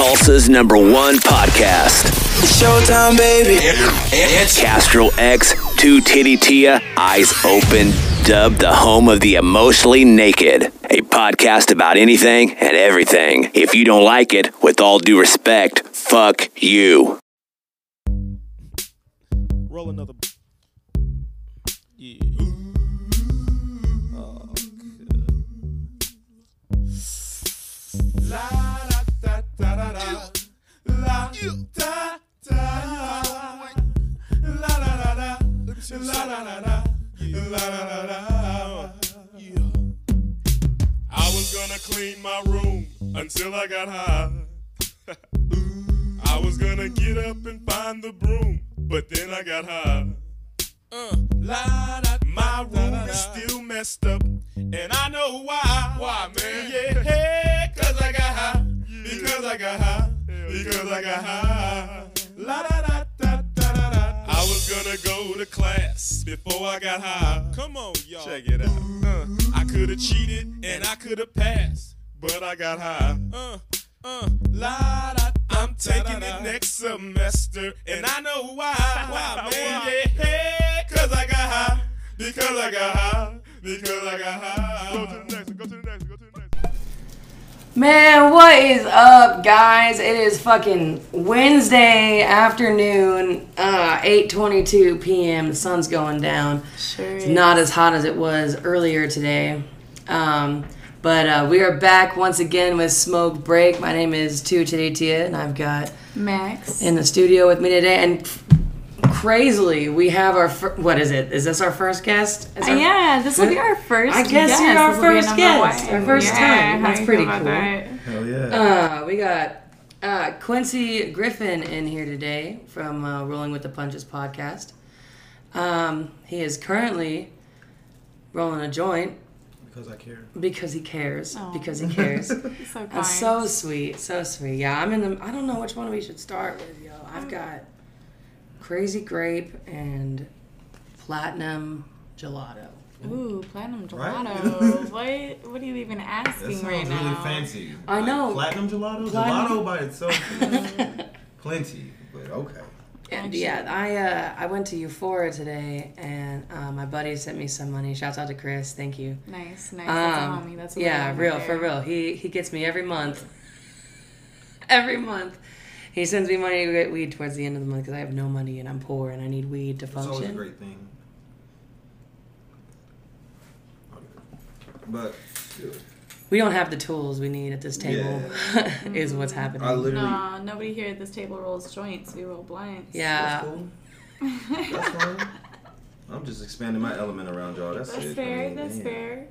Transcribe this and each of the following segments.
Tulsa's number one podcast. Showtime, baby. It's Castrol X, Two Titty Tia, Eyes Open, dubbed the home of the emotionally naked. A podcast about anything and everything. If you don't like it, with all due respect, fuck you. Roll another. I was gonna clean my room until I got high. I was gonna get up and find the broom, but then I got high. Uh, la, da, my room is still messed up, and I know why. Why, man? Yeah, hey, cause I got high. Because I got high. Because I got high. La da da da da da da. I was gonna go to class before I got high. Come on, y'all. Check it out. Uh, I could have cheated and I could have passed, but I got high. Uh, uh, la da. I'm taking it next semester, and I know why. Why, man? Yeah, cause I got high. Because I got high. Because I got high. Go to the next. Go to the next one. Go to the next one. Man, what is up, guys? It is fucking Wednesday afternoon, uh, 8:22 p.m. The sun's going down. Sure. It's not as hot as it was earlier today. Um, but uh, we are back once again with Smoke Break. My name is Tu Tia, and I've got Max. in the studio with me today. And crazily, we have our fir- what is it? Is this our first guest? Is Uh, our- yeah, this will be our first. I guess guest. you're our This will be first guest, one. our first Yeah, time. That's pretty cool. that? Hell yeah. Uh, we got uh, Quincy Griffin in here today from uh, Rolling with the Punches podcast. Um, he is currently rolling a joint Because I care. because he cares. Aw. Because he cares. So kind. That's so sweet. So sweet. Yeah, I'm in the. I don't know which one we should start with, yo. I've got Crazy Grape and Platinum Gelato. Ooh, platinum Right? gelato. what? What are you even asking That sounds right really now? fancy. I know. Platinum gelato? Platinum- Gelato by itself is plenty, but okay. And yeah, I uh, I went to Euphoria today, and uh, my buddy sent me some money. Shouts out to Chris, thank you. Nice, nice. That's a Um, homie. That's a yeah, real right for real. He he gets me every month. every month, he sends me money to get weed towards the end of the month because I have no money and I'm poor and I need weed to function. It's always a great thing. But We don't have the tools we need at this table. is what's mm-hmm. happening. I literally. Nah, nobody here at this table rolls joints. We roll blinds. yeah. That's cool. That's fine. I'm just expanding my element around y'all. That's, That's it. fair. I mean, That's yeah. fair.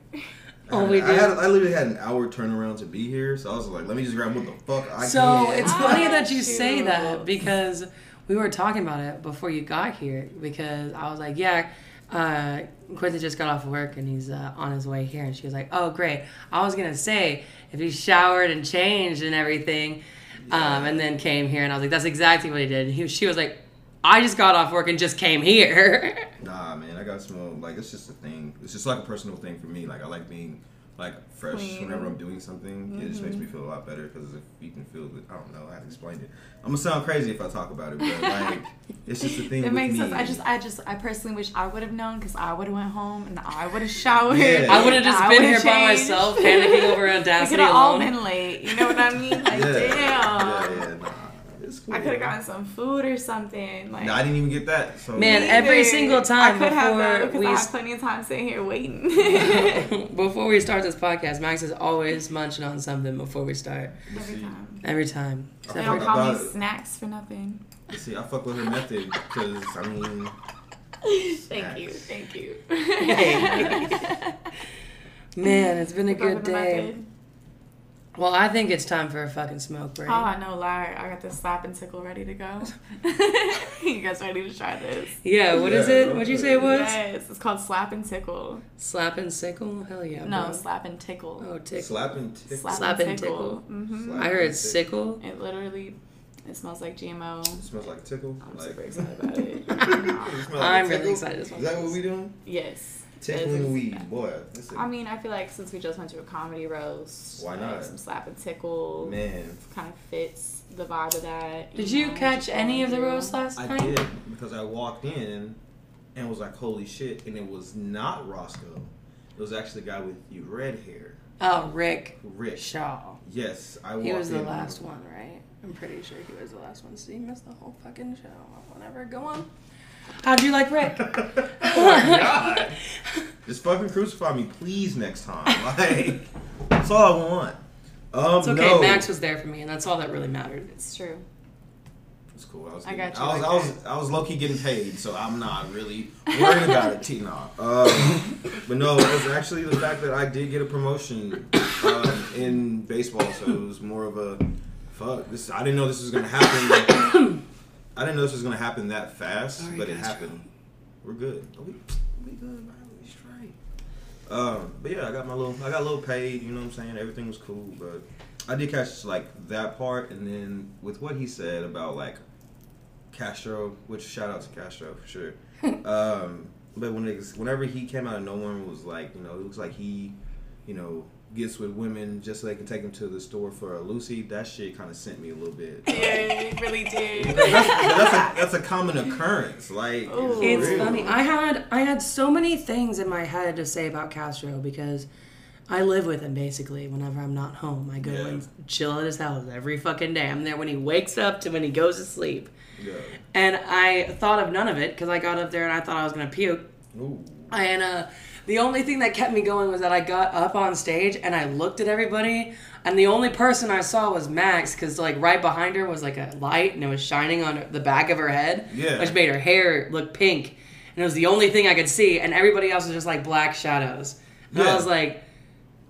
Oh, we I, do. had, I literally had an hour turnaround to be here, so I was like, let me just grab what the fuck I So can. it's Ah, funny that you say that because we were talking about it before you got here because I was like, yeah, uh, Quincy just got off work and he's uh, on his way here. And she was like, oh, great. I was going to say if he showered and changed and everything um, and then came here. And I was like, that's exactly what he did. And he, she was like, I just got off work and just came here. Nah, man, I got smell. Like it's just a thing. It's just like a personal thing for me. Like I like being like fresh Clean. whenever I'm doing something. It just makes Mm-hmm. me feel a lot better because if you can feel it, I don't know how to explain it. I'm gonna sound crazy if I talk about it, but like it's just a thing. It with makes me. sense. I just, I just, I personally wish I would have known because I would have went home and I would have showered. Yeah. I would have just I been would've here by myself, panicking over We Audacity could have all alone. been late. Have gotten some food or something. Like, Nah, I didn't even get that. So Man, every single time I could have that before because we I s- had plenty of time sitting here waiting. Before we start this podcast, Max is always munching on something before we start. Every time. Every time. They Except don't for- call me snacks for nothing. but see, I fuck with her method because I mean, Thank you, thank you. Man, it's been a good the day. Method. Well, I think it's time for a fucking smoke break. Oh, I know, lie. I got the slap and tickle ready to go. you guys ready to try this? Yeah, what is Yeah, it? What'd you say it was? Yes, it's called slap and tickle. Slap and sickle? Hell yeah. No, bro. slap and tickle. Oh, tickle. slapping. Tick, Slap, Slap and and tickle. tickle. hmm Slap I heard and tick. sickle. It literally, it smells like GMO. It smells like tickle. I'm like, super excited about it. It smells like a I'm really excited as well. Is that what we doing? yes. Tickling weed, boy. Listen, I mean, I feel like since we just went to a comedy roast, Why like, not? some slap and tickle man, kind of fits the vibe of that. Did you know, catch any of the roast last I night? I did because I walked in and was like, "Holy shit!" And it was not Roscoe. It was actually the guy with you red hair, Oh, Rick Rick. Shaw. Yes, I He was the in- last one, right? I'm pretty sure he was the last one. So you missed the whole fucking show. Whatever, go on. How'd you like Rick? oh my god! Just fucking crucify me, please, next time. Like, that's all I want. Um, It's okay. no. Max was there for me, and that's all that really mattered. It's true. It's cool. I was, I getting- got you I was, like I was, I was low key getting paid, so I'm not really worried about it, Tina. Um, but no, it was actually the fact that I did get a promotion um, in baseball, so it was more of a fuck. This I didn't know this was gonna happen. I didn't know this was gonna happen that fast, Sorry, but it happened. We're good. We, we good, man. We straight. Um, but yeah, I got my little, I got a little paid. You know what I'm saying? Everything was cool, but I did catch like that part, and then with what he said about like Castro, which shout out to Castro for sure. um, but when it, whenever he came out of nowhere was like, you know, it looks like he, you know, gets with women just so they can take him to the store for a Lucy. That shit kind of sent me a little bit. Yeah, it really did. that's, that's, a, that's a common occurrence. Like Ooh. It's real. funny. I had I had so many things in my head to say about Castro because I live with him basically whenever I'm not home. I go Yeah. and chill at his house every fucking day. I'm there when he wakes up to when he goes to sleep. Yeah. And I thought of none of it because I got up there and I thought I was gonna puke. Ooh. And uh, the only thing that kept me going was that I got up on stage and I looked at everybody, and the only person I saw was Max, because like right behind her was like a light, and it was shining on the back of her head, Yeah. which made her hair look pink, and it was the only thing I could see, and everybody else was just like black shadows. And I was like,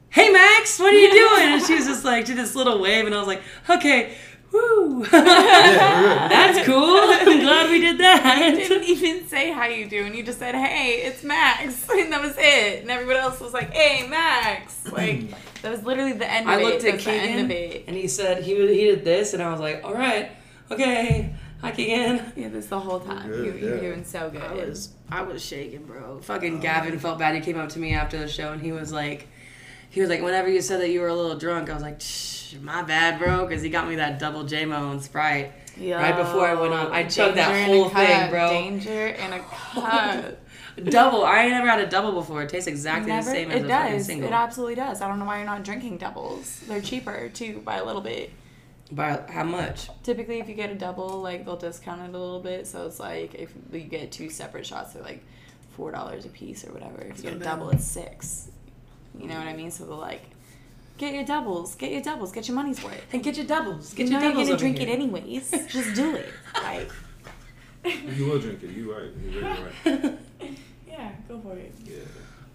"Hey Max, what are you doing?" And she was just like, did this little wave, and I was like, "Okay." Woo! That's cool. I'm glad we did that. You didn't even say how you doing. You just said, "Hey, it's Max," and that was it. And everyone else was like, "Hey, Max!" Like that was literally the end of I it. looked at That's the end Keegan of it. and he said he he did this, and I was like, all right, okay, hi Keegan. Yeah, this the whole time. Good, you, You're doing so good. I was I was shaking, bro. Fucking oh. Gavin felt bad. He came up to me after the show and he was like, he was like, whenever you said that you were a little drunk, I was like, Shh, my bad, bro, because he got me that double J Mo and Sprite. Right before I went on, I chugged that Danger in a whole thing, bro. Danger in a cup. Double. I ain't never had a double before. It tastes exactly Never. the same as It a does. single. It absolutely does. I don't know why you're not drinking doubles. They're cheaper too by a little bit. By how much? Typically, if you get a double, like they'll discount it a little bit. So it's like if you get two separate shots, they're like four dollars a piece or whatever. If you get a double, it's six. You know what I mean? So they're like, get your doubles, get your doubles, get your money's worth. And get your doubles. Get you your know doubles you're gonna drink here. it anyways. Just do it. Like, You will drink it. You right. You really right. yeah, go for it. Yeah.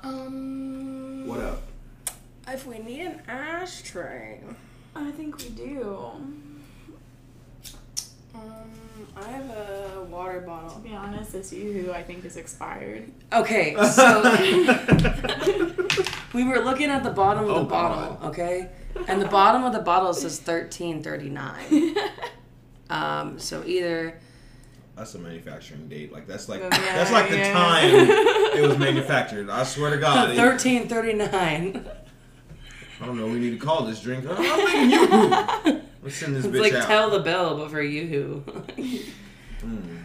Um. What up? If we need an ashtray. I think we do. Um, I have a water bottle. To be honest, it's you who I think is expired. Okay, so we were looking at the bottom of Oh, the bottle, okay? And the bottom of the bottle says thirteen thirty nine. Um, so either That's a manufacturing date. Like that's like Yeah, that's like the time it was manufactured. I swear to God. thirteen thirty nine. I don't know. We need to call this drink. I'm thinking you. Let's send this It's bitch like out. tell the bell, but for you Mm.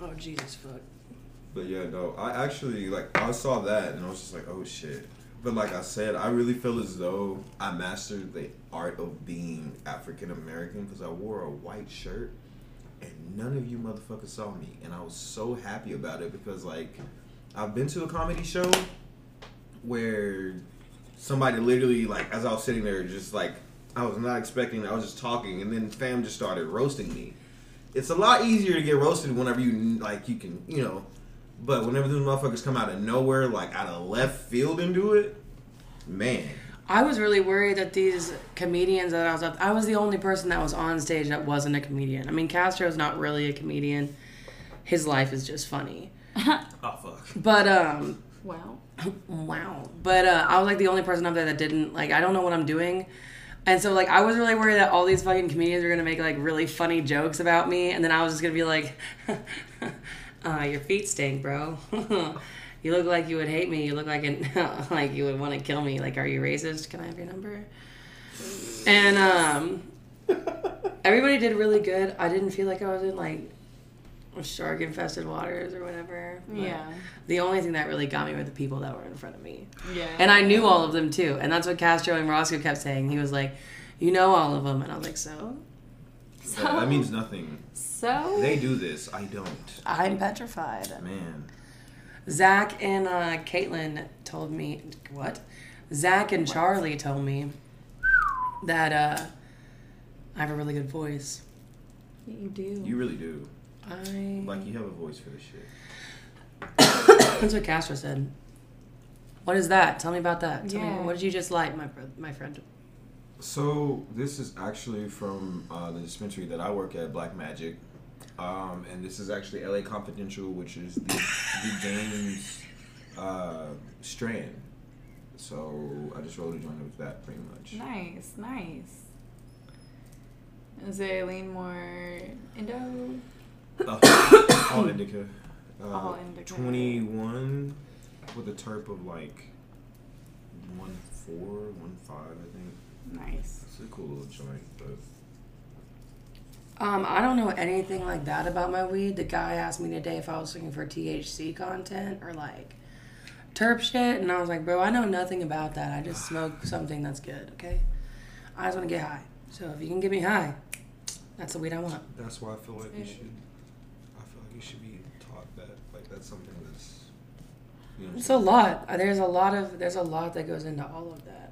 Oh Jesus fuck. But yeah, no. I actually like I saw that and I was just like, oh shit. But like I said, I really feel as though I mastered the art of being African American because I wore a white shirt and none of you motherfuckers saw me, and I was so happy about it because like I've been to a comedy show where somebody literally like as I was sitting there just like I was not expecting I was just talking and then fam just started roasting me. It's a lot easier to get roasted whenever you like you can you know, but whenever those motherfuckers come out of nowhere like out of left field and do it, man. I was really worried that these comedians that I was up, I was the only person that was on stage that wasn't a comedian. I mean, Castro's not really a comedian. His life is just funny. Oh fuck. But um wow. wow. But uh I was like the only person up there that didn't like I don't know what I'm doing. And so like I was really worried that all these fucking comedians were gonna make like really funny jokes about me and then I was just gonna be like uh your feet stink, bro. You look like you would hate me. You look like an like you would want to kill me. Like, are you racist? Can I have your number? And um, everybody did really good. I didn't feel like I was in like shark infested waters or whatever. but Yeah. The only thing that really got me were the people that were in front of me. Yeah. And I knew all of them too. And that's what Castro and Roscoe kept saying. He was like, You know all of them. And I was like, So? That, that means nothing. So They do this. I don't. I'm petrified. Man. Zach and uh, Caitlin told me, What? Zach and Charlie told me that uh, I have a really good voice. you do. You really do. I. Like you have a voice for this shit. That's what Castro said. What is that? Tell me about that. Tell Yeah. me, what did you just like, my, my friend? So this is actually from uh, the dispensary that I work at, Black Magic, um, and this is actually LA Confidential, which is the, the James uh, strand. So I just rolled a joint with that pretty much. Nice, nice. Is it lean more Indo? Uh, all indica. Uh, All indica. Twenty-one with a terp of like one four, one five, I think. Nice. It's a cool little joint, but Um, I don't know anything like that about my weed. The guy asked me today if I was looking for THC content or like terp shit, and I was like, bro, I know nothing about that. I just smoke something that's good, okay? I just want to get high. So if you can get me high, that's the weed I want. that's why I feel like you should. I feel like you should be taught that. Like that's something that's. You know It's a lot. There's a lot of there's a lot that goes into all of that.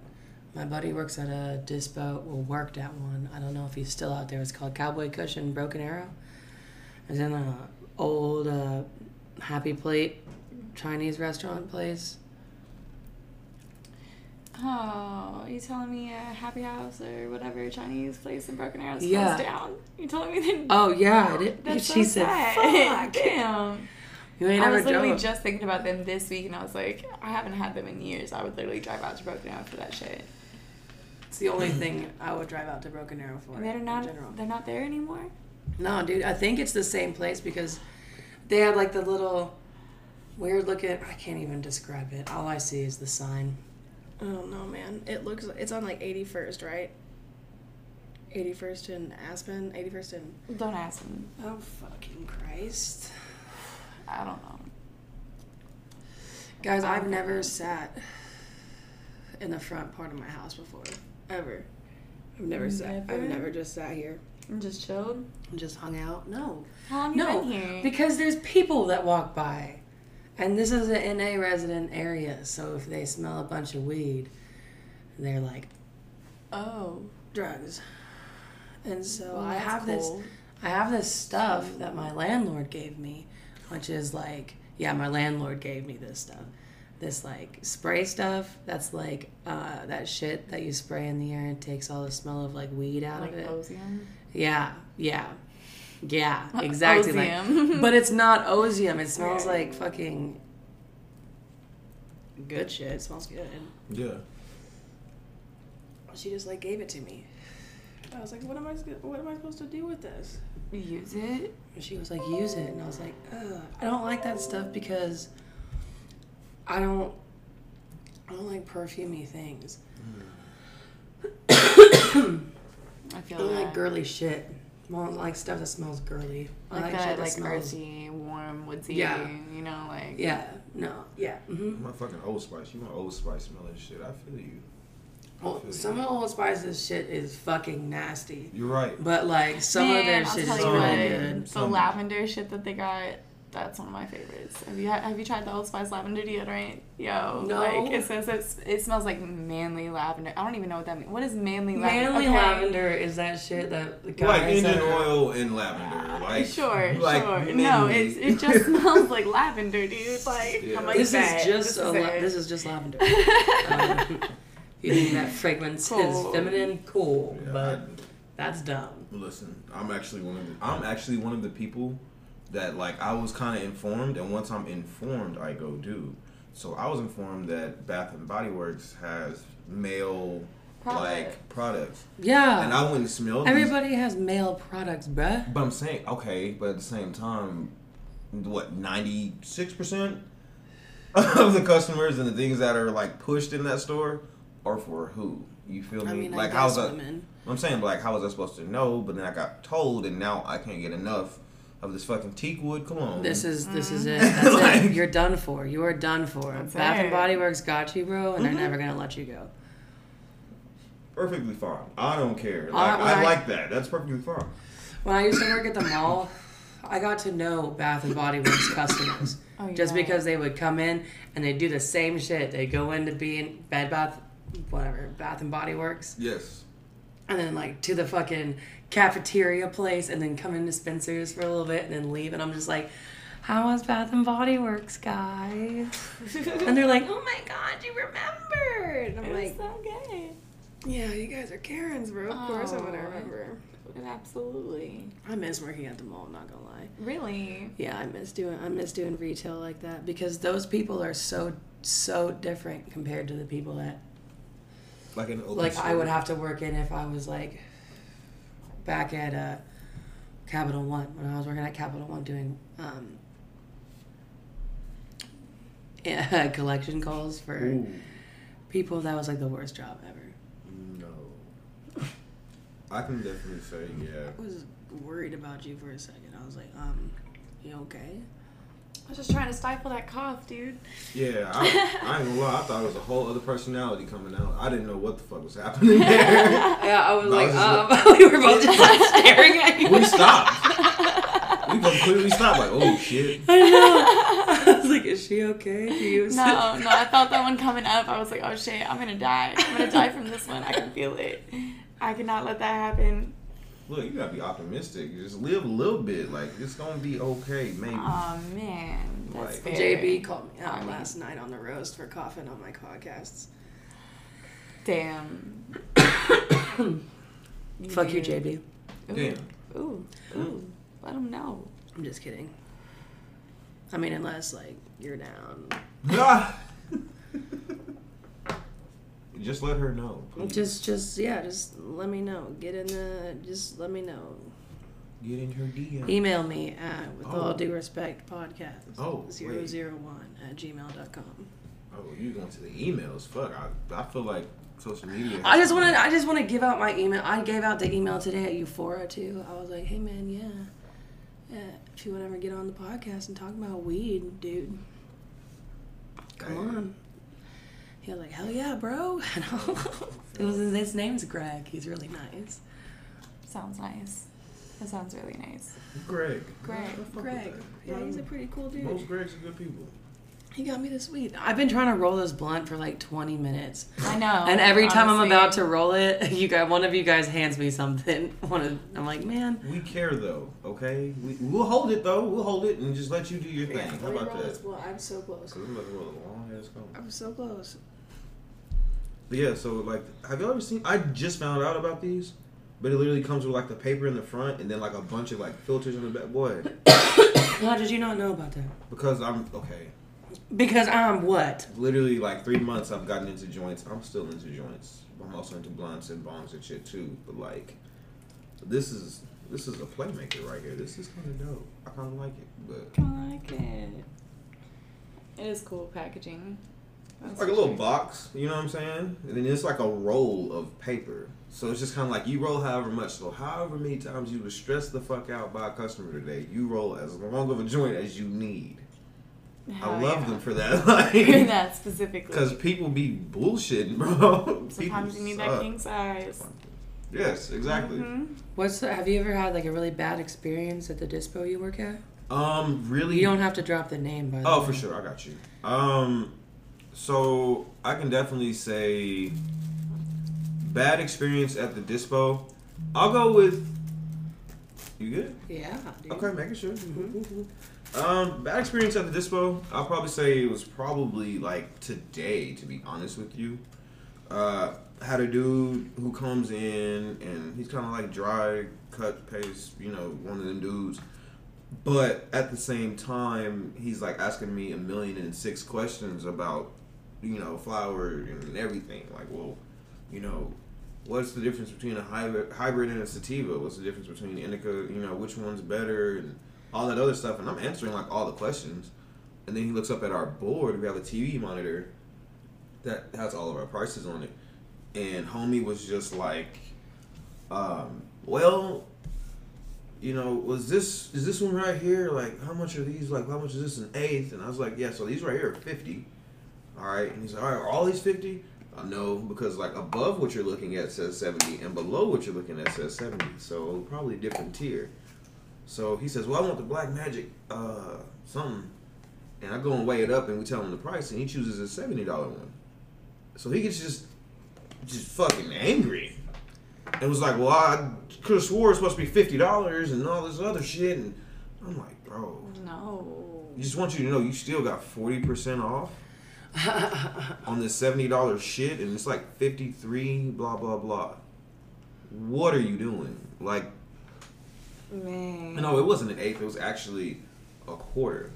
My buddy works at a dispo. Well, worked at one. I don't know if he's still out there. It's called Cowboy Cushion Broken Arrow. It's in a old uh, Happy Plate Chinese restaurant place. Oh, you telling me a happy house or whatever Chinese place in Broken Arrow is Yeah. closed down? You telling me that? Oh yeah, I did. That's she so said, sad. "Fuck." Damn. You ain't I was literally drove. just thinking about them this week, and I was like, I haven't had them in years. I would literally drive out to Broken Arrow for that shit. It's the only thing I would drive out to Broken Arrow for. And they're in not. general. They're not there anymore. No, dude, I think it's the same place because they had like the little weird looking. I can't even describe it. All I see is the sign. I don't know, man. It looks it's on like 81st, right? 81st in Aspen, 81st in. Don't ask them. Oh fucking Christ, I don't know. guys! I've never sat in the front part of my house before, ever. I've never sat. I've Never? never just sat here And just chilled. and just hung out. No, How long no, you been here? because there's people that walk by, and this is an NA resident area. So if they smell a bunch of weed, they're like oh, drugs. And so Well, I that's have this. I have this stuff that my landlord gave me, which is like yeah, my landlord gave me this stuff. This like spray stuff that's like uh, that shit that you spray in the air and takes all the smell of like weed out like of it. Ozium. Yeah, yeah, yeah, exactly. like- but it's not Ozium. It smells Right. like fucking good shit. It smells good. Yeah. She just like gave it to me. I was like, what am I? What am I supposed to do with this? Use it. And she was like, use it. And I was like, Ugh, I don't like that stuff because I don't, I don't like perfumey things. I feel I don't that. like girly shit. I don't like stuff that smells girly. I like, shit that, like smells- earthy, warm, woodsy. Yeah. You know, like Yeah, no, yeah. hmm My fucking Old Spice. You want Old Spice smelling shit? I feel you. Well, feel some you. of Old Spice's shit is fucking nasty. You're right. But like some Man, of their I'll shit is really good. The Some- lavender shit that they got, that's one of my favorites. Have you ha- have you tried the Old Spice lavender deodorant? Yo, No. like it says it's, it smells like manly lavender. I don't even know what that means. What is manly lavender? Manly Okay. lavender is that shit that the guys Like that Indian are- oil and lavender. Like sure, like sure. manly. No, it's it just smells like lavender, dude. Like Yeah. I'm like This that. is just this a is la- this is just lavender. um, you think that fragrance Cool. is feminine? Cool, Yeah, but I- that's dumb. Listen, I'm actually one of the, I'm actually one of the people that like I was kind of informed, and once I'm informed, I go do. So I was informed that Bath and Body Works has male Product. like products, Yeah, and I went and smelled. these- everybody has male products, bruh. but I'm saying okay, but at the same time, what ninety six percent of the customers and the things that are like pushed in that store are for who? You feel me? I mean, like I how's that? I'm saying, like, how was I supposed to know? But then I got told, and now I can't get enough of this fucking teak wood cologne. This is this is it. Mm. That's Like- it. You're done for. You are done for. That's Bath and. Body Works got you, bro, and they're mm-hmm. never gonna let you go. perfectly fine. I don't care. I- Like, when I, I- like that. That's perfectly fine. When I used to work at the mall, I got to know Bath and Body Works customers. Oh, Just because they would come in and they'd do the same shit. They'd go in to be in Bed Bath, whatever, Bath and Body Works, Yes. And then like to the fucking cafeteria place, and then come into Spencer's for a little bit, and then leave. And I'm just like, how was Bath and Body Works, guys? and they're like, oh my god, you remembered. And I'm like, so good. Yeah, you guys are Karens, bro. Of course I'm gonna Oh. remember. Absolutely. I miss working at the mall. Not gonna lie. Really? Yeah, I miss doing. I miss doing retail like that because those people are so so different compared to the people that Like an open like I would have to work in if I was like back at uh, Capital One when I was working at Capital One doing um, yeah, collection calls for Ooh, people. That was like the worst job ever. no. I can definitely say yeah. I was worried about you for a second. I was like, um, you okay? I was just trying to stifle that cough, dude. Yeah, I, I ain't gonna lie. I thought it was a whole other personality coming out. I didn't know what the fuck was happening there. Yeah, I was No, like, this is um, we were both just like staring at you. we stopped. We completely stopped. Like, oh shit. I know. I was like, is she okay? You No, no, I felt that one coming up. I was like, oh shit, I'm gonna die. I'm gonna die from this one. I can feel it. I cannot let that happen. Look, you gotta be optimistic. Just live a little bit. Like it's gonna be okay, maybe. Oh man, that's Like- fair. JB called me out last night on the roast for coughing on my podcasts. Damn. Fuck you, did. JB. Damn. Ooh, ooh. Let him know. I'm just kidding. I mean, unless like you're down. Just let her know. please. Just, just yeah, just let me know. Get in the. Just let me know. get in her DM. Email me at with Oh. all due respect podcast. Oh, zero wait. zero one at gmail.com. Oh, you going to the emails? Fuck. I, I feel like social media. I just want to. I just want to give out my email. I gave out the email today at Euphoria too. I was like, hey man, yeah, yeah. If you want to ever get on the podcast and talk about weed, dude, come Damn. on. He was like, hell yeah, bro. And It was his name's Greg. He's really nice. Sounds nice. That sounds really nice. Greg. Greg. I Greg. Yeah, he's a pretty cool dude. Most Gregs are good people. He got me this weed. I've been trying to roll this blunt for like 20 minutes, I know. and every time I'm about to roll it, you guys, one of you guys hands me something. One of, I'm like, man, We care though, okay? We, we'll hold it though. We'll hold it and just let you do your thing. How about that? Well, I'm so close. I'm about to roll a long ass. I'm so close. But yeah, so like, have you ever seen? I just found out about these, but it literally comes with like the paper in the front and then like a bunch of like filters in the back. Boy, how did you not know about that? because I'm okay. Because I'm what? Literally like three months, I've gotten into joints. I'm still into joints. I'm also into blunts and bongs and shit too. But like, this is this is a playmaker right here. This is kind of dope. I kind of like it, but I like it. It is cool packaging. That's It's like a little box, you know what I'm saying? And then it's like a roll of paper. So it's just kind of like you roll however much. So however many times you were stressed the fuck out by a customer today, you roll as long of a joint as you need. I love yeah. them for that. Like, that specifically. because people be bullshitting, bro. Sometimes People you need suck. that king size. Yes, exactly. Mhm. What's the, have you ever had like a really bad experience at the dispo you work at? Um, really. You don't have to drop the name, by the Oh, way. for sure, I got you. Um, so I can definitely say bad experience at the dispo. I'll go with. You good? Yeah, dude. Okay, making sure. Cool. Um, bad experience at the dispo. I'll probably say it was probably like today, to be honest with you. Uh, had a dude who comes in and he's kind of like dry, cut, paste, you know, one of them dudes. But at the same time, he's like asking me a million and six questions about, you know, flour and everything. Like, well, you know, what's the difference between a hybrid, hybrid and a sativa? What's the difference between indica? You know, which one's better and all that other stuff. And I'm answering like all the questions, and then he looks up at our board. We have a TV monitor that has all of our prices on it, and homie was just like, um, "Well, you know, was this is this one right here? Like, how much are these? Like, how much is this an eighth? And I was like, "Yeah, so these right here are fifty. All right." And he's like, "All right, are all these 50? Uh, no, because like above what you're looking at says seventy, and below what you're looking at says seventy. So probably different tier." So he says, "Well, I want the Black Magic, uh, something." And I go and weigh it up, and we tell him the price, and he chooses a seventy dollar one. So he gets just, just fucking angry, and was like, "Well, I could have swore it's supposed to be fifty dollars and all this other shit." And I'm like, "Bro, No. I just want you to know you still got forty percent off on this seventy dollars shit, and it's like fifty three, blah blah blah. What are you doing? Like, Man. no, it wasn't an eighth. It was actually a quarter.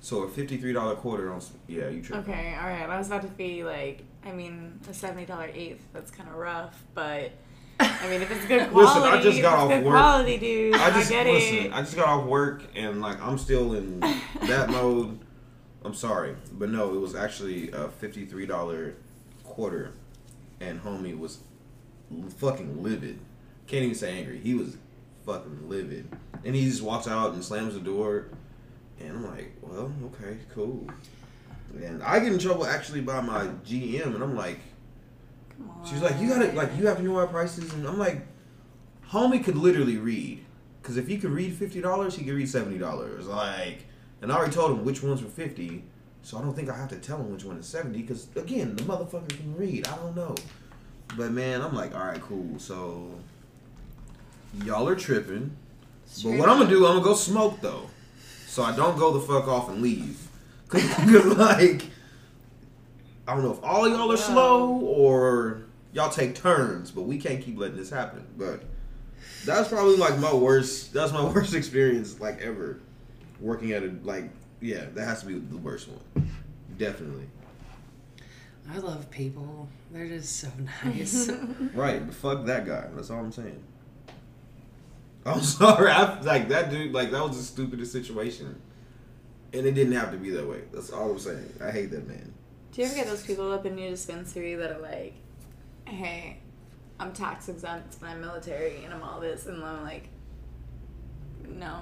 So a fifty-three dollar quarter on. Yeah, you tripping. Okay, all right. I was about to be like, I mean, a seventy dollar eighth. That's kind of rough, but I mean, if it's good quality, Listen, I just got off good work. quality, dude. I just get listen. it. I just got off work and like I'm still in that mode. I'm sorry, but no, it was actually a fifty-three dollar quarter, and homie was fucking livid. Can't even say angry. He was fucking livid, and he just walks out and slams the door, and I'm like, well, okay, cool. And I get in trouble actually by my GM, and I'm like. She's like, you gotta like you have to know our prices, and I'm like, homie could literally read, because if he could read fifty dollars, he could read seventy dollars. Like, and I already told him which ones were fifty, so I don't think I have to tell him which one is seventy, because again, the motherfucker can read. I don't know, but man, I'm like, all right, cool. So y'all are tripping, but what I'm gonna do, I'm gonna go smoke though, so I don't go the fuck off and leave, because like. I don't know if all y'all are slow or y'all take turns, but we can't keep letting this happen. But that's probably like my worst. That's my worst experience like ever working at a like yeah. That has to be the worst one, definitely. I love people. They're just so nice. Right, but fuck that guy. That's all I'm saying. I'm sorry. I like that dude. Like that was the stupidest situation, and it didn't have to be that way. That's all I'm saying. I hate that man. Do you ever get those people up in your dispensary that are like, hey, I'm tax exempt and I'm military and I'm all this, and I'm like, no.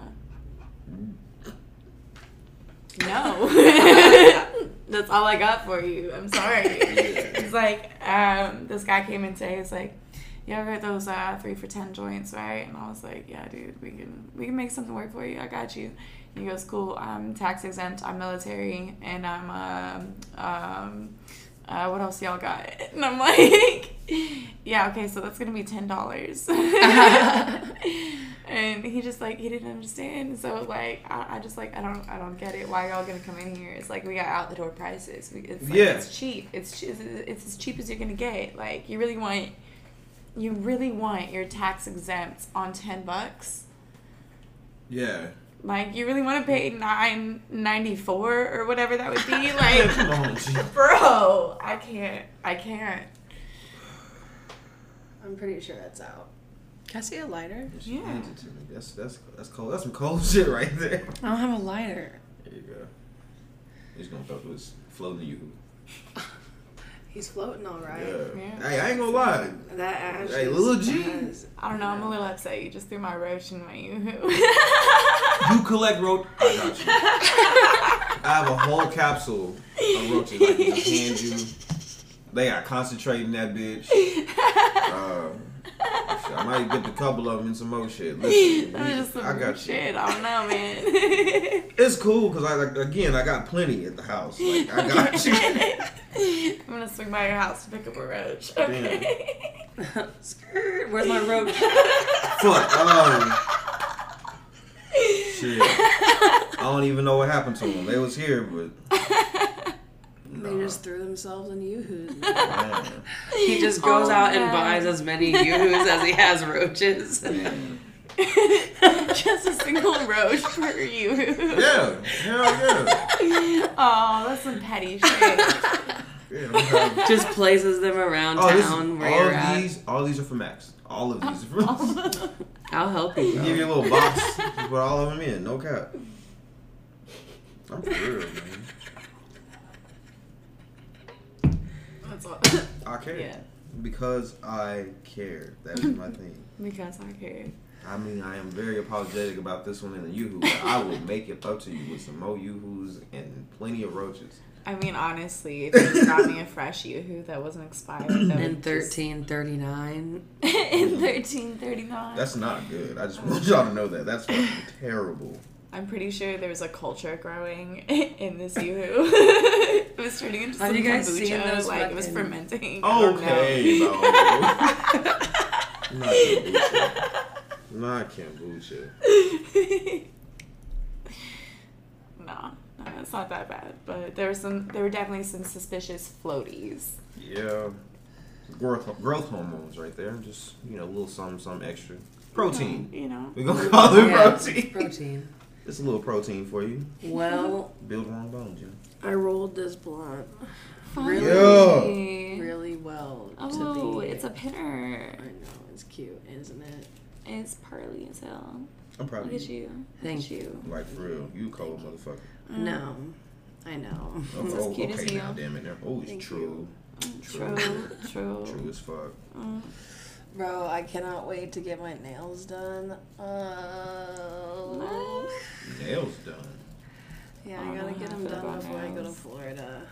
Mm. No. That's all I got for you. I'm sorry. It's like, um, this guy came in today, he's like, you ever heard those uh, three for ten joints, right? And I was like, yeah, dude, we can we can make something work for you. I got you. And he goes, cool. I'm tax exempt. I'm military, and I'm um um. Uh, what else y'all got? And I'm like, yeah, okay, so that's gonna be ten dollars. and he just like he didn't understand. So like I, I just like I don't I don't get it. Why y'all gonna come in here? It's like we got out the door prices. We, it's like, Yeah. it's cheap. It's che- it's it's as cheap as you're gonna get. Like you really want you really want your tax exempt on ten bucks. Yeah. Like you really want to pay nine ninety four or whatever that would be. Like, Come on, G. bro, I can't. I can't. I'm pretty sure that's out. Can I see a lighter? Yeah. hands it to me. That's that's that's cold. That's some cold shit right there. I don't have a lighter. There you go. He's gonna throw this floating you. He's floating all right. Yeah. Yeah. Hey, I ain't gonna lie. That ash. Hey, is- Lil G. has- I don't know. I'm a little upset. You just threw my roach in my yoo-hoo. You collect roach. I got you. I have a whole capsule of roaches I can just hand you. They got concentrate in that bitch. Uh, shit, I might get a couple of them and some more shit. Listen, That some I got you. shit. I don't know, man. It's cool because I like again I got plenty at the house. Like I got you. I'm gonna swing by your house to pick up a roach. Okay. Skirt. Where's my rope? Fuck. Um, shit. I don't even know what happened to them. They was here, but They just threw themselves in yoo-hoos. man, He just goes Oh, out and buys as many yoo-hoos as he has roaches. man. just a single roach per you. Yeah, hell yeah. Oh, that's some petty shit. yeah just places them around Oh, this is, town where all you're of at. these, all these are for Max. All of these are for I'll help you. Give you a little box, just put all of them in, no cap. I'm for real, man. That's. I care. yeah, Because I care. That is my thing. because I care. I mean, I am very apologetic about this one and the yoo-hoo, but I will make it up to you with some more yoo-hoos and plenty of roaches. I mean, honestly, if you just got me a fresh yoo-hoo that wasn't expired, that In thirteen thirty nine. in thirteen thirty nine. That's not good. I just want y'all to know that. That's fucking terrible. I'm pretty sure there's a culture growing in this yoo-hoo. it was turning into Have some you guys kombucha, seen those like it was fermenting. I. Okay, no. Not kombucha. Not kombucha. no, no, it's not that bad. But there were some. There were definitely some suspicious floaties. Yeah. Growth, growth hormones right there. Just, you know, a little something, something extra. Protein. You know. We're going to call it Yeah, protein. protein. It's a little protein for you. Well, Build wrong bones, you know. I rolled this blunt Really? Finally. really well Oh, to be. it's a pinner. I know it's cute, isn't it? It's pearly as hell. I'm proud Look of at you. you. Thank you. Like, for real. You cold motherfucker. No, mm. I know. Oh, It's as oh, cute as okay, you. now, damn it. Now. Oh, it's Thank true. True, true. True as fuck. Mm. Bro, I cannot wait to get my nails done. Oh. Nails done. Yeah, I I gotta get them done about before I go to. Florida.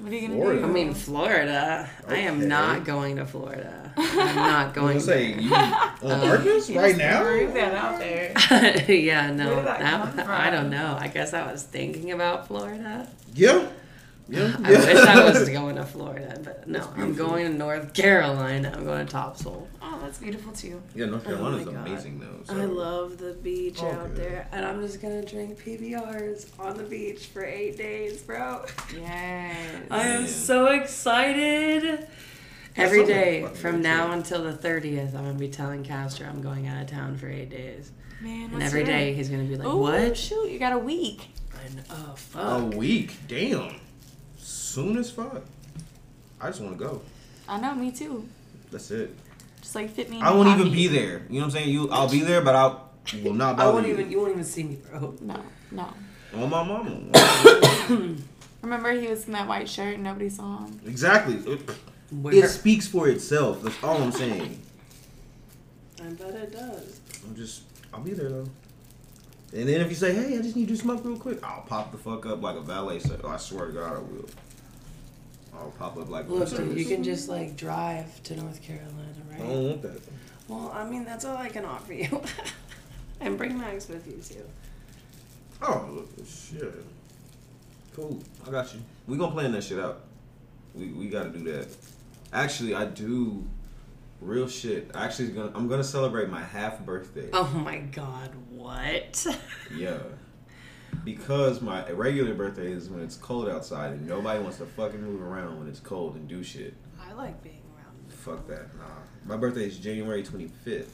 What are you gonna Florida. do? I mean Florida. I am not going to Florida. I'm not I going. was gonna say, you on purpose You right now? threw that out there. yeah, no, Where did that that- I don't know. I guess I was thinking about Florida. Yeah. Yeah. I wish I was going to Florida, but no, I'm going to North Carolina. I'm going to Topsail. Oh, that's beautiful too. Yeah, North Oh Carolina's my God. amazing though. So. I love the beach Oh, out good. there, and I'm just gonna drink PBRs on the beach for eight days, bro. Yes. I am Man. so excited. Every sounds day from now trip. until the 30th, I'm going to be telling Castro I'm going out of town for eight days. Man, And what's every your- day he's going to be like, Ooh, What? Shoot, you got a week. I know, oh, A week. Damn. Soon as fuck. I just want to go. I know, me too. That's it. Just like fit me. in I a won't even be there. You know what I'm saying? You, I'll be there, but I'll will not I won't you. even, you won't even see me, bro. No, no. On my mama. Remember he was in that white shirt and nobody saw him. exactly. It, Where? it speaks for itself. That's all I'm saying. I bet it does. I'm just, I'll be there though. And then if you say, hey, I just need you to smoke real quick, I'll pop the fuck up like a valet. So oh, I swear to God, I will. I'll pop up like Look, dude, you can just like drive to North Carolina, right? I don't want that. Well, I mean, that's all I can offer you. and bring Max with you too. Oh, look, shit. Cool. I got you. We gonna plan that shit out. We we gotta do that. Actually, I do. Real shit. Actually, gonna I'm gonna celebrate my half birthday. Oh my god, what? Yeah. Because my regular birthday is when it's cold outside and nobody wants to fucking move around when it's cold and do shit. I like being around. Fuck that. Nah. My birthday is January 25th.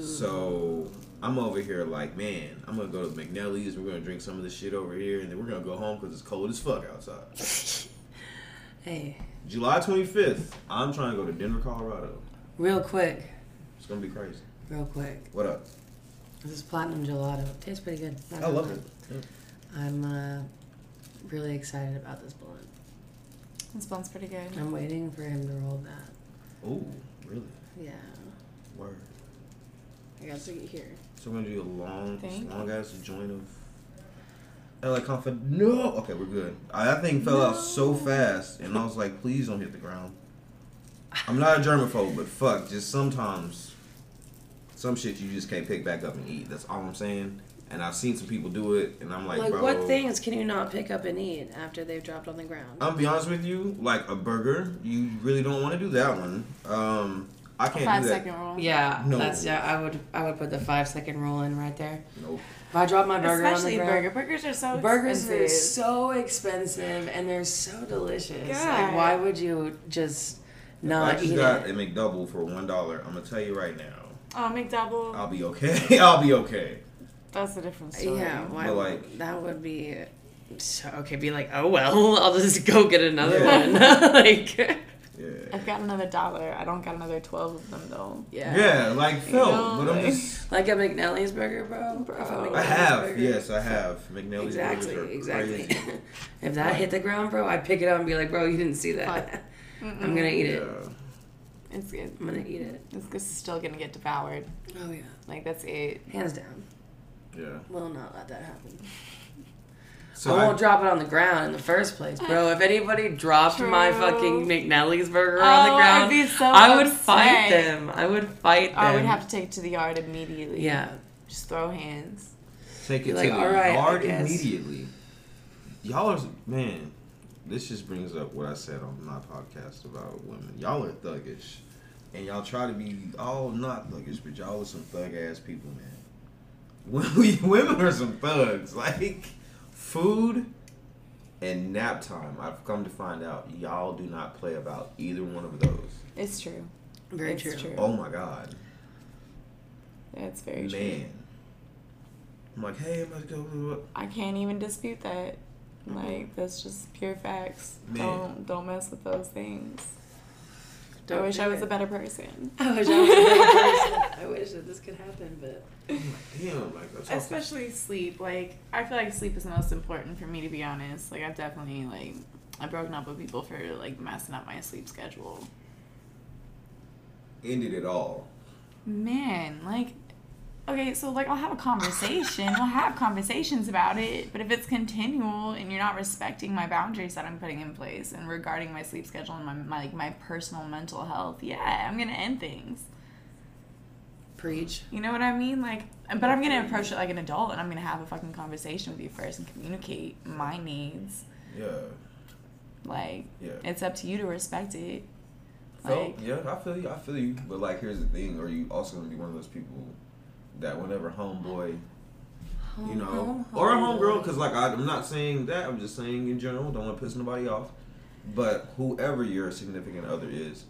So I'm over here like, man, I'm gonna go to McNellie's. We're gonna drink some of this shit over here, and then we're gonna go home because it's cold as fuck outside. Hey, July 25th, I'm trying to go to Denver, Colorado. real quick, It's gonna be crazy. real quick. What up? This is platinum gelato. Tastes pretty good. I love it. Lie. I'm uh, really excited about this blunt. This one's pretty good. I'm waiting for him to roll that. Oh, really? Yeah, Word. I got to get here. So we're gonna do a long, Thank long ass joint of LA Comfort. No. Okay, we're good. I, that thing fell out so fast, and I was like, please don't hit the ground. I'm not a germaphobe, but fuck, just sometimes some shit you just can't pick back up and eat. That's all I'm saying. And I've seen some people do it, and I'm like, Like, bro. what things can you not pick up and eat after they've dropped on the ground? I'll be honest with you, like a burger, you really don't want to do that one. Um, I can't Five do that. second rule. Yeah, No. that's yeah. I would I would put the five second rule in right there. Nope. If I drop my burger Especially on the ground, burger. Burgers are so burgers are expensive. so expensive and they're so delicious. God. Like, why would you just I not just eat got it? a McDouble for one dollar. I'm gonna tell you right now, Oh, McDouble. I'll be okay. I'll be okay. That's a different story. Yeah, why? But, like- that would be. So, okay, be like, oh well, I'll just go get another Yeah. one. like, Yeah. I've got another dollar. I don't got another twelve of them though. Yeah. Yeah, like felt, know, but I'm like- just. Like a McNellie's burger, bro. Bro, if a I I have, burger- yes, I have. McNellie's burger. Exactly, burgers are exactly. if that hit the ground, bro, I'd pick it up and be like, bro, you didn't see that. I'm gonna eat it. Yeah. It's good. I'm gonna eat it. It's just still gonna get devoured. Oh yeah. Like that's it. Hands down. Yeah. Will not let that happen. So I I, won't drop it on the ground in the first place, bro. If anybody dropped my fucking McNellie's burger Oh, on the oh, I'd ground, be so I would upset. fight them. I would fight them. I would have to take it to the yard immediately. Yeah. Just throw hands. take it Be to like, the "All right, I yard immediately. Y'all are man. This just brings up what I said on my podcast about women. Y'all are thuggish, and y'all try to be all not thuggish, but y'all are some thug ass people, man. We, women are some thugs. Like food and nap time. I've come to find out y'all do not play about either one of those. It's true. Very it's true. true. Oh my god, That's very true. man. I'm like, hey, I'm about to go. I can't even dispute that. Like that's just pure facts. Man. Don't don't mess with those things. Don't I wish I was a better person. I wish I was a better person. I wish that this could happen, but oh Damn, like that's all- Especially sleep. Like I feel like sleep is the most important for me to be honest. Like I've definitely like I've broken up with people for like messing up my sleep schedule. ended it all. Man, like okay, so like I'll have a conversation. I'll have conversations about it, but if it's continual and you're not respecting my boundaries that I'm putting in place and regarding my sleep schedule and my, my like my personal mental health, yeah, I'm gonna end things. preach. You know what I mean? Like, but I'm gonna approach it like an adult, and I'm gonna have a fucking conversation with you first and communicate my needs. Yeah. Like, Yeah. it's up to you to respect it. Like, yeah, I feel you. I feel you. But like, here's the thing: Are you also gonna be one of those people that whenever homeboy, you know, or a homegirl? Because like, I, I'm not saying that. I'm just saying in general. Don't want to piss nobody off. But whoever your significant other is,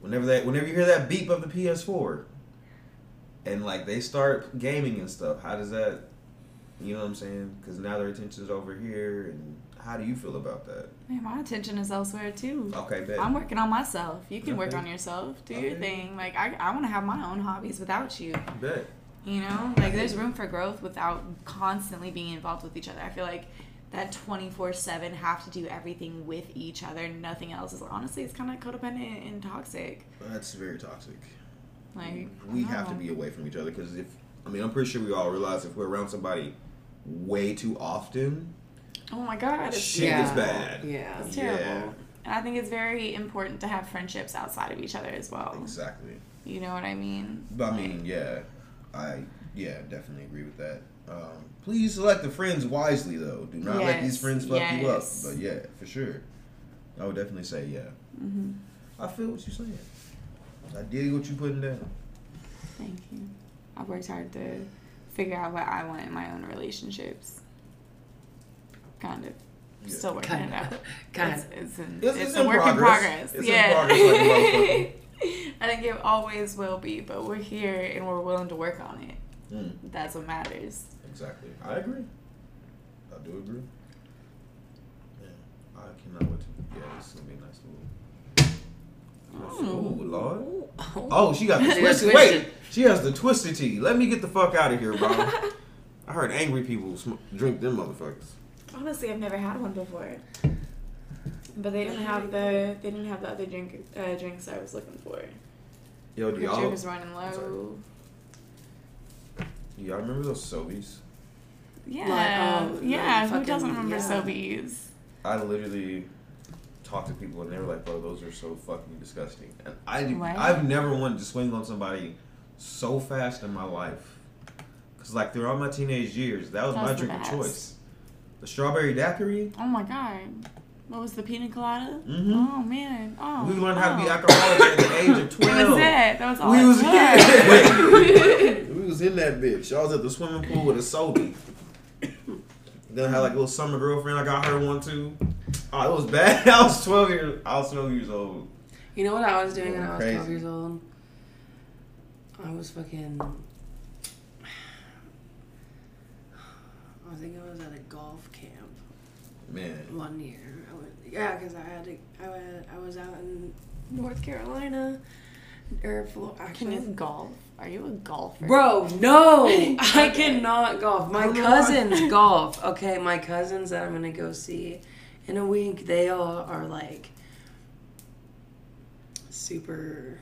whenever that, whenever you hear that beep of the PS4, and like they start gaming and stuff, how does that? You know what I'm saying? Because now their attention's over here, and how do you feel about that? man, my attention is elsewhere too. Okay, bet. I'm working on myself. You can work on yourself. Do your thing. Like, I, I want to have my own hobbies without you. bet. You know, like there's room for growth without constantly being involved with each other. I feel like that 24 7 have to do everything with each other. Nothing else is honestly, it's kind of codependent and toxic. That's very toxic. Like, we I have to be away from each other because if I mean I'm pretty sure we all realize if we're around somebody way too often, Oh my god, it's, shit gets bad. Yeah. it's terrible. And I think it's very important to have friendships outside of each other as well. Exactly. You know what I mean? But I mean, yeah, I yeah definitely agree with that. Um, please select the friends wisely though. Do not let these friends fuck you up. But yeah, for sure, I would definitely say yeah. hmm I feel what you're saying. I dig what you're putting down. Thank you. I've worked hard to figure out what I want in my own relationships. Kind of. Yeah. Still working Kind it out. Kind It's, of. it's, in, It's- it's, it's a work progress. in progress. It's in yeah. progress like a motherfucker. I think it always will be, but we're here and we're willing to work on it. Mm, That's what matters. exactly. I agree. I do agree. Yeah, I cannot wait to. Yeah, this is gonna be a nice little. Oh Lord! Oh, she got the twisted. Wait, she has the twisted tea. Let me get the fuck out of here, bro. I heard angry people sm- drink them motherfuckers. Honestly, I've never had one before. But they didn't have the they didn't have the other drink uh, drinks I was looking for. Yo, do The y'all, drink was running sorry. low. y'all remember those SoBes? Yeah, oh, yeah. no, Who fucking- doesn't remember yeah. SoBes? I literally talked to people and they were like, "Bro, those are so fucking disgusting." And I, What? I've never wanted to swing on somebody so fast in my life. Cause like throughout my teenage years, that was my That's the drink of choice. The strawberry daiquiri. Oh my god. What was the pina colada? Mhm. Oh man. Oh. we learned how to be oh. alcoholics at the age of twelve. That was twelve. it. That was all. We I was took. we was in that bitch. I was at the swimming pool with a SoBe. Then I had like a little summer girlfriend. I got her one too. Oh, it was bad. I was twelve years. I was twelve years old. You know what I was doing when I was Crazy. 12 years old? I was fucking. I think I was at a golf camp Man, one year. I went, yeah, because I had to. I went. I was out in North Carolina, or Flo- Can actually, you golf? Are you a golfer? Bro, no, I cannot golf. My don't know cousins golf. Okay, my cousins that I'm gonna go see in a week, they all are like super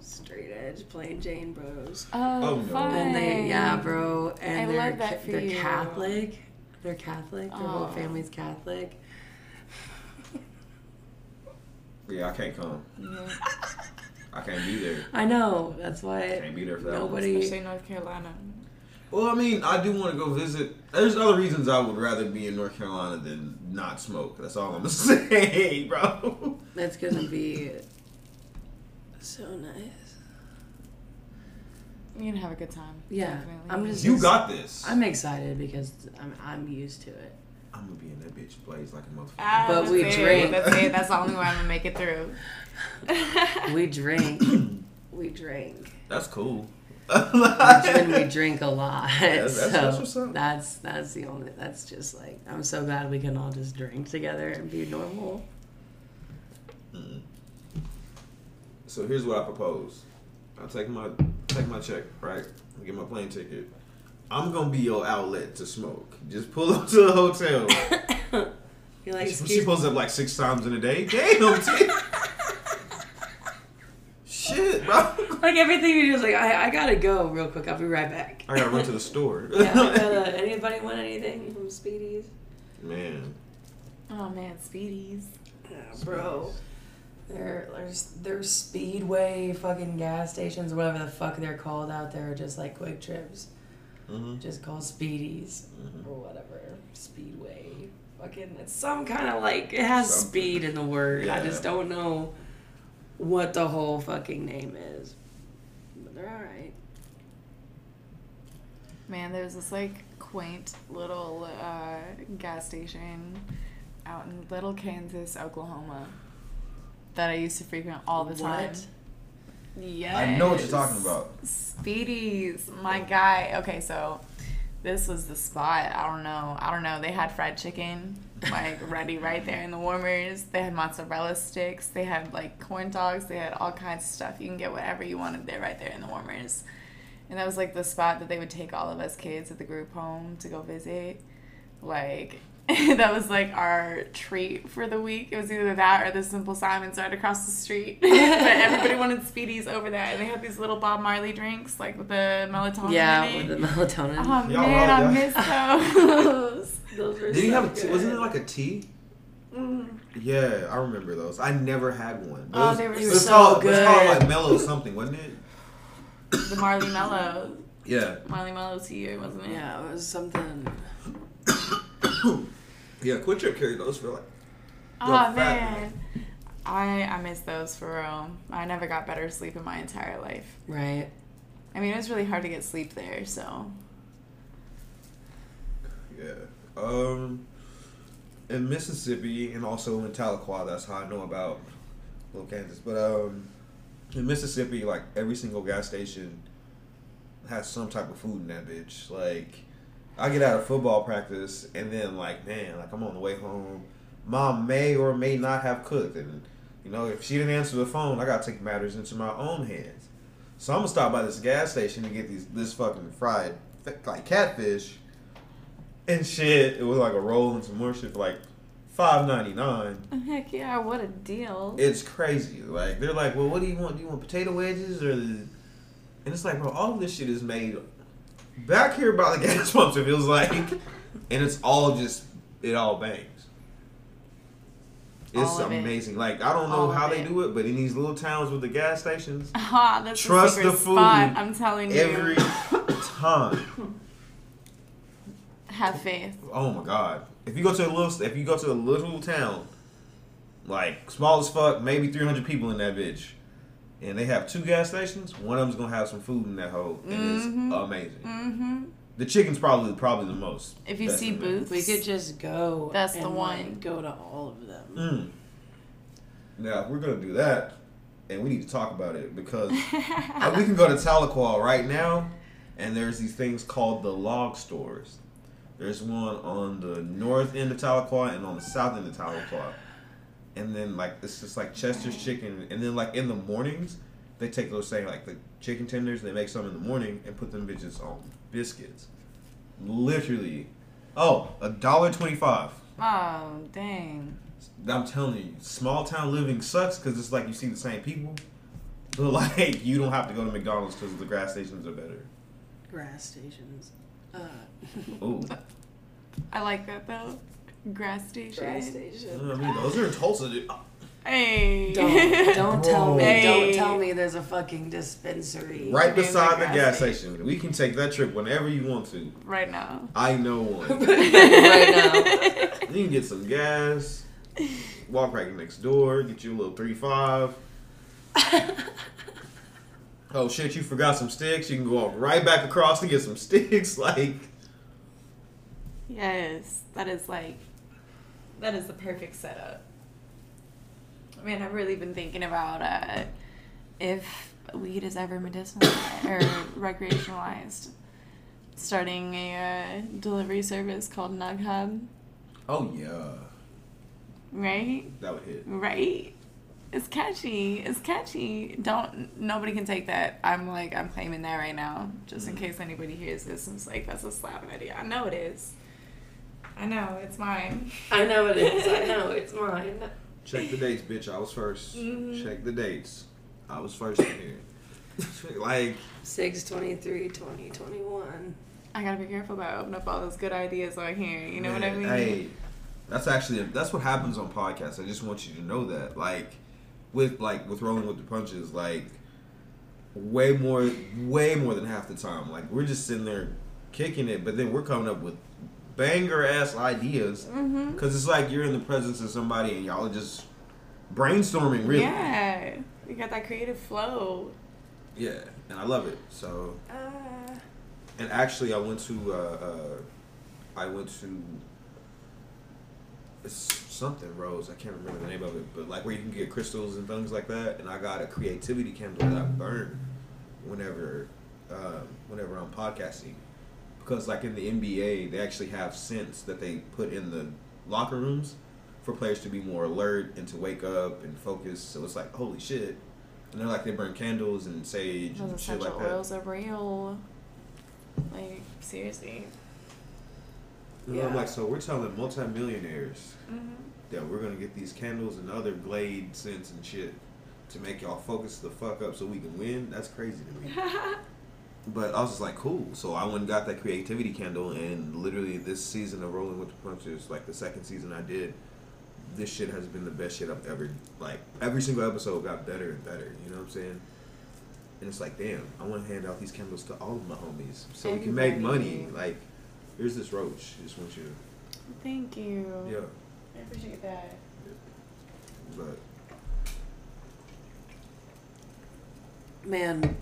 straight edge, plain Jane bros. Oh, Oh, no. And they, yeah, bro, and I they're love that for they're you. Catholic. They're Catholic. Their whole family's Catholic. Yeah, I can't come. I can't be there. I know. That's why I why can't be there for that. one. nobody. Especially North Carolina. Well, I mean, I do want to go visit. There's other reasons I would rather be in North Carolina than not smoke. That's all I'm gonna say, bro. That's gonna be so nice. You're gonna have a good time. Yeah, Definitely. I'm just. You got this. I'm excited because I'm I'm used to it. I'm gonna be in that bitch blaze like a motherfucker. Ah, But that's we it. drink. That's it. That's the only way I'm gonna make it through. We drink. we drink. That's cool. when we drink a lot. that's- so that's what's up. that's that's the only. That's just like I'm so glad we can all just drink together and be normal. So here's what I propose. I'll take my take my check, right? I'll get my plane ticket. I'm gonna be your outlet to smoke. Just pull up to the hotel. You're like, she, she pulls up like six times in a day. Damn, T. Shit, bro. like everything you do is like I, I gotta go real quick. I'll be right back. I gotta run to the store. yeah, gotta, anybody want anything from Speedies? Man. Oh man, Speedies. Yeah, bro. There, there's there's Speedway fucking gas stations, whatever the fuck they're called out there, just like quick trips, Mm-hmm. just called Speedies or whatever. Speedway, fucking, it's some kind of like it has Something. speed in the word. I just don't know what the whole fucking name is, but they're all right. Man, there's this like quaint little uh, gas station out in Little Kansas, Oklahoma, that I used to frequent all the time. Yes. I know what you're talking about. Speedies, my guy. Okay, so this was the spot. I don't know. I don't know. They had fried chicken, like ready right there in the warmers. They had mozzarella sticks. They had like corn dogs. They had all kinds of stuff. You can get whatever you wanted there right there in the warmers. And that was like the spot that they would take all of us kids at the group home to go visit. Like that was like our treat for the week. It was either that or the Simple Simons right across the street. but everybody wanted Speedies over there, and they had these little Bob Marley drinks, like with the melatonin. Yeah, in it. with the melatonin. Oh Y'all man, I miss those. Those were Did he so have a tea? Wasn't it like a tea? Mm. Yeah, I remember those. I never had one. Oh, they were it was so called, It was called like mellow something, wasn't it? the Marley Mellow, Yeah. Marley Mellow tea, wasn't it? Yeah, it was something. Yeah, QuikTrip carried those for like. Oh fat man, I I miss those for real. I never got better sleep in my entire life. Right. I mean, it was really hard to get sleep there, so Yeah. Um, in Mississippi and also in Tahlequah, that's how I know about Little Kansas. But um, in Mississippi, like every single gas station has some type of food in that bitch. Like, I get out of football practice and then like, man, like I'm on the way home. Mom may or may not have cooked, and you know if she didn't answer the phone, I gotta take matters into my own hands. So I'm gonna stop by this gas station to get these this fucking fried like catfish and shit. It was like a roll and some more shit for like five ninety nine. heck yeah, what a deal. It's crazy. Like they're like, well, what do you want? Do you want potato wedges or? The... And it's like, bro, all of this shit is made back here by the gas pumps. It feels like, and it's all just it all bangs. It's of it. amazing. Like I don't know All of how they it. do it, but in these little towns with the gas stations, Ah, Trust a the food spot. I'm telling you. every time. Have faith. Oh my god! If you go to a little, if you go to a little town, like small as fuck, maybe three hundred people in that bitch, and they have two gas stations, one of them's gonna have some food in that hole, and it's amazing. Mm-hmm. The chicken's probably probably the most. If you see in there. booths, We could just go. That's the one. go to all of them. Mm. Now if we're gonna do that, and we need to talk about it because uh, we can go to Tahlequah right now, and there's these things called the log stores. There's one on the north end of Tahlequah and on the south end of Tahlequah. And then like it's just like Chester's chicken, and then like in the mornings they take those same like the chicken tenders, they make some in the morning and put them bitches on biscuits. Literally, oh, a dollar twenty five. Oh, dang. I'm telling you, small town living sucks because it's like you see the same people, but like you don't have to go to McDonald's because the gas stations are better. Grass stations. Uh, Ooh, I like that though. Grass station. grass station. I mean those are in Tulsa. Dude. Hey. Don't don't tell me. Hey. Don't tell me there's a fucking dispensary. Right beside the the gas gas station. We can take that trip whenever you want to. right now. I know one. right now. You can get some gas, walk right next door, get you a little three five. oh shit, you forgot some sticks. You can go walk right back across to get some sticks. Like, Yes, that is like, that is the perfect setup. Man, I've really been thinking about uh, if weed is ever medicinal or recreationalized. Starting a uh, delivery service called Nug Hub, oh yeah, right? that would hit. Right? It's catchy. It's catchy. Don't nobody can take that. I'm like I'm claiming that right now, just in case anybody hears this and is like, "That's a slapping idea." I know it is. I know it's mine. I know it is. I know it's mine. Check the dates, bitch. I was 1st Mhm. Check the dates. I was first in here. like, 623 2021. I gotta be careful about opening up all those good ideas on here. You know what I mean? Hey, that's actually that's what happens on podcasts. I just want you to know that, like, with like with rolling with the punches, like, way more, way more than half the time, like we're just sitting there kicking it, but then we're coming up with banger ass ideas Mm-hmm. because it's like you're in the presence of somebody and y'all are just brainstorming, really. Yeah, we got that creative flow. Yeah, and I love it. So, Uh, and actually, I went to, uh, uh, I went to, it's something Rose. I can't remember the name of it, but like where you can get crystals and things like that. And I got a creativity candle that I burn whenever, um, whenever I'm podcasting, because like in the NBA, they actually have scents that they put in the locker rooms for players to be more alert and to wake up and focus. So it's like holy shit. And they're like they burn candles and sage those and shit like that. oils are real. Like seriously. And I'm like, so we're telling multimillionaires Mm-hmm. that we're gonna get these candles and other Glade scents and shit to make y'all focus the fuck up so we can win. That's crazy to me. but I was just like, cool. So I went and got that creativity candle, and literally this season of Rolling with the Punches, like the second season I did, this shit has been the best shit I've ever like. Every single episode got better and better. You know what I'm saying? And it's like, damn, I want to hand out these candles to all of my homies so we can make money. Like, here's this roach. Just want you to, Thank you. yeah. I appreciate that. But Man.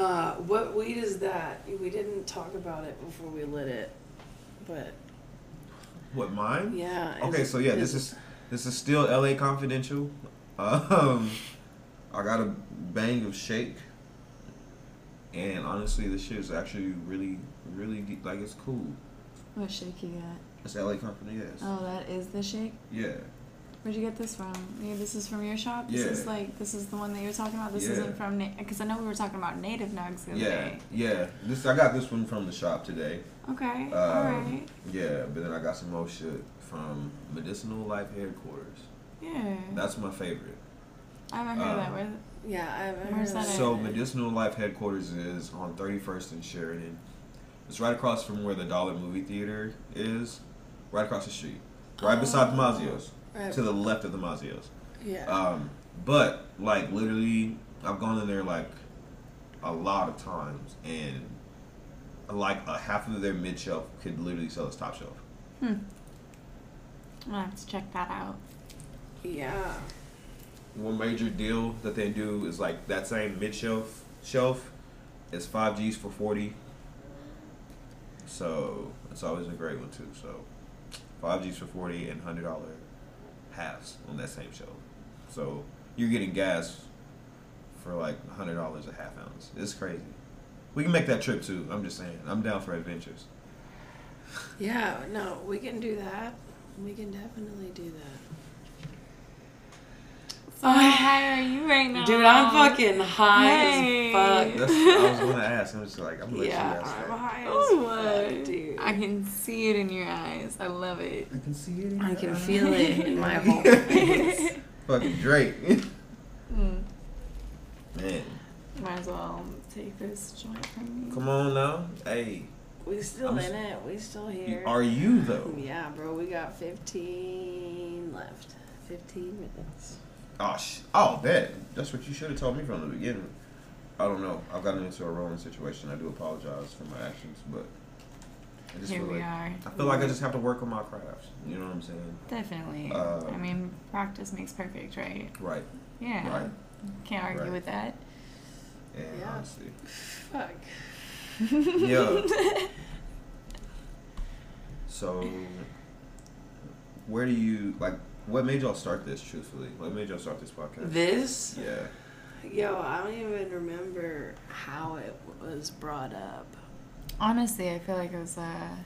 Uh, what weed is that? We didn't talk about it before we lit it. But what mine? yeah. Okay, so yeah, this is this is still L.A. Confidential. Um, I got a bang of shake, and honestly, this shit is actually really, really deep. like it's cool. What shake you got? It's L.A. Company, yes. Oh, that is the shake. Yeah, Where'd you get this from? Yeah, this is from your shop. This is like this is the one that you're talking about. This Yeah. isn't from because I know we were talking about native nugs the yeah, day. yeah. This I got this one from the shop today. Okay, Um, all right. Yeah, but then I got some more shit from Medicinal Life headquarters. Yeah, That's my favorite. I haven't heard of that. um, Where, Yeah, I've I've Where's heard that of at? So Medicinal Life headquarters is on 31st and Sheridan. It's right across from where the Dollar Movie Theater is, right across the street, right beside the Mazzio's, Right. to the left of the Mazzio's. Yeah. Um, but like literally, I've gone in there like a lot of times, and like a half of their mid shelf could literally sell as top shelf. hmm. I'm gonna have to check that out. yeah. One major deal that they do is like that same mid shelf shelf is five G's for forty. So it's always a great one too. So five G's for forty and hundred dollar halves on that same shelf. So you're getting gas for like hundred dollars a half ounce. It's crazy. We can make that trip too. I'm just saying. I'm down for adventures. Yeah, no, we can do that. We can definitely do that. So how high are you right now? Dude, I'm fucking high Hey. as fuck. That's I was gonna ask. I'm just like, I'm gonna let Yeah, you ask I'm that. high as Oh, fuck, what? dude. I can see it in your eyes. I love it. I can see it. in I can eyes. feel it in my whole face. Fucking Drake. Mm. Man, Might as well take this joint from me. come on now. Hey, We still I'm in s- it. We still here. are you though? Yeah, bro. We got 15 left. 15 minutes. Oh, sh- oh, bet. That's what you should have told me from the beginning. I don't know. I've gotten into a rolling situation. I do apologize for my actions, but I just Here feel we like are. I feel like I just have to work on my craft. You know what I'm saying? Definitely. Uh, I mean, practice makes perfect, right? Right. Yeah. Right. Can't argue Right. with that. And Yeah. honestly, Fuck. yeah. so, where do you like? What made y'all start this? Truthfully, what made y'all start this podcast? This? yeah. Yo, I don't even remember how it was brought up. Honestly, I feel like it was a,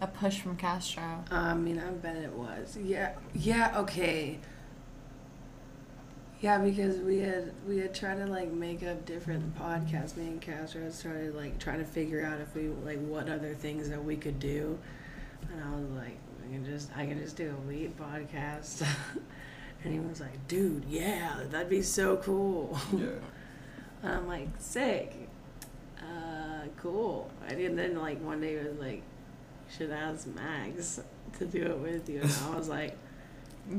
a push from Castro. Uh, I mean, I bet it was. Yeah, yeah, okay. Yeah, because we had we had tried to like make up different podcasts. Me and Castro had started like trying to figure out if we like what other things that we could do, and I was like, I can just I can just do a weed podcast, and he was like, dude, yeah, that'd be so cool. Yeah. And I'm like, sick, uh, cool. And then like one day it was like, should ask Max to do it with you, and I was like.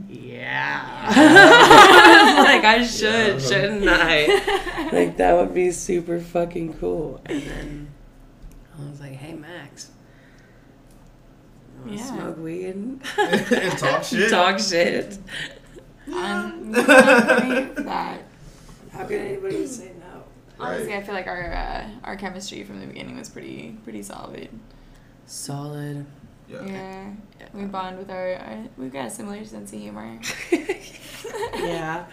Yeah. like I should, Yeah. shouldn't I? like that would be super fucking cool. And then I was like, "Hey Max, Yeah. smoke weed and talk shit. talk shit." I'm not agree with that. How can anybody say no? Honestly, Right. I feel like our uh, our chemistry from the beginning was pretty pretty solid. Solid. Yeah. Yeah, we bond with our, our we've got a similar sense of humor. yeah.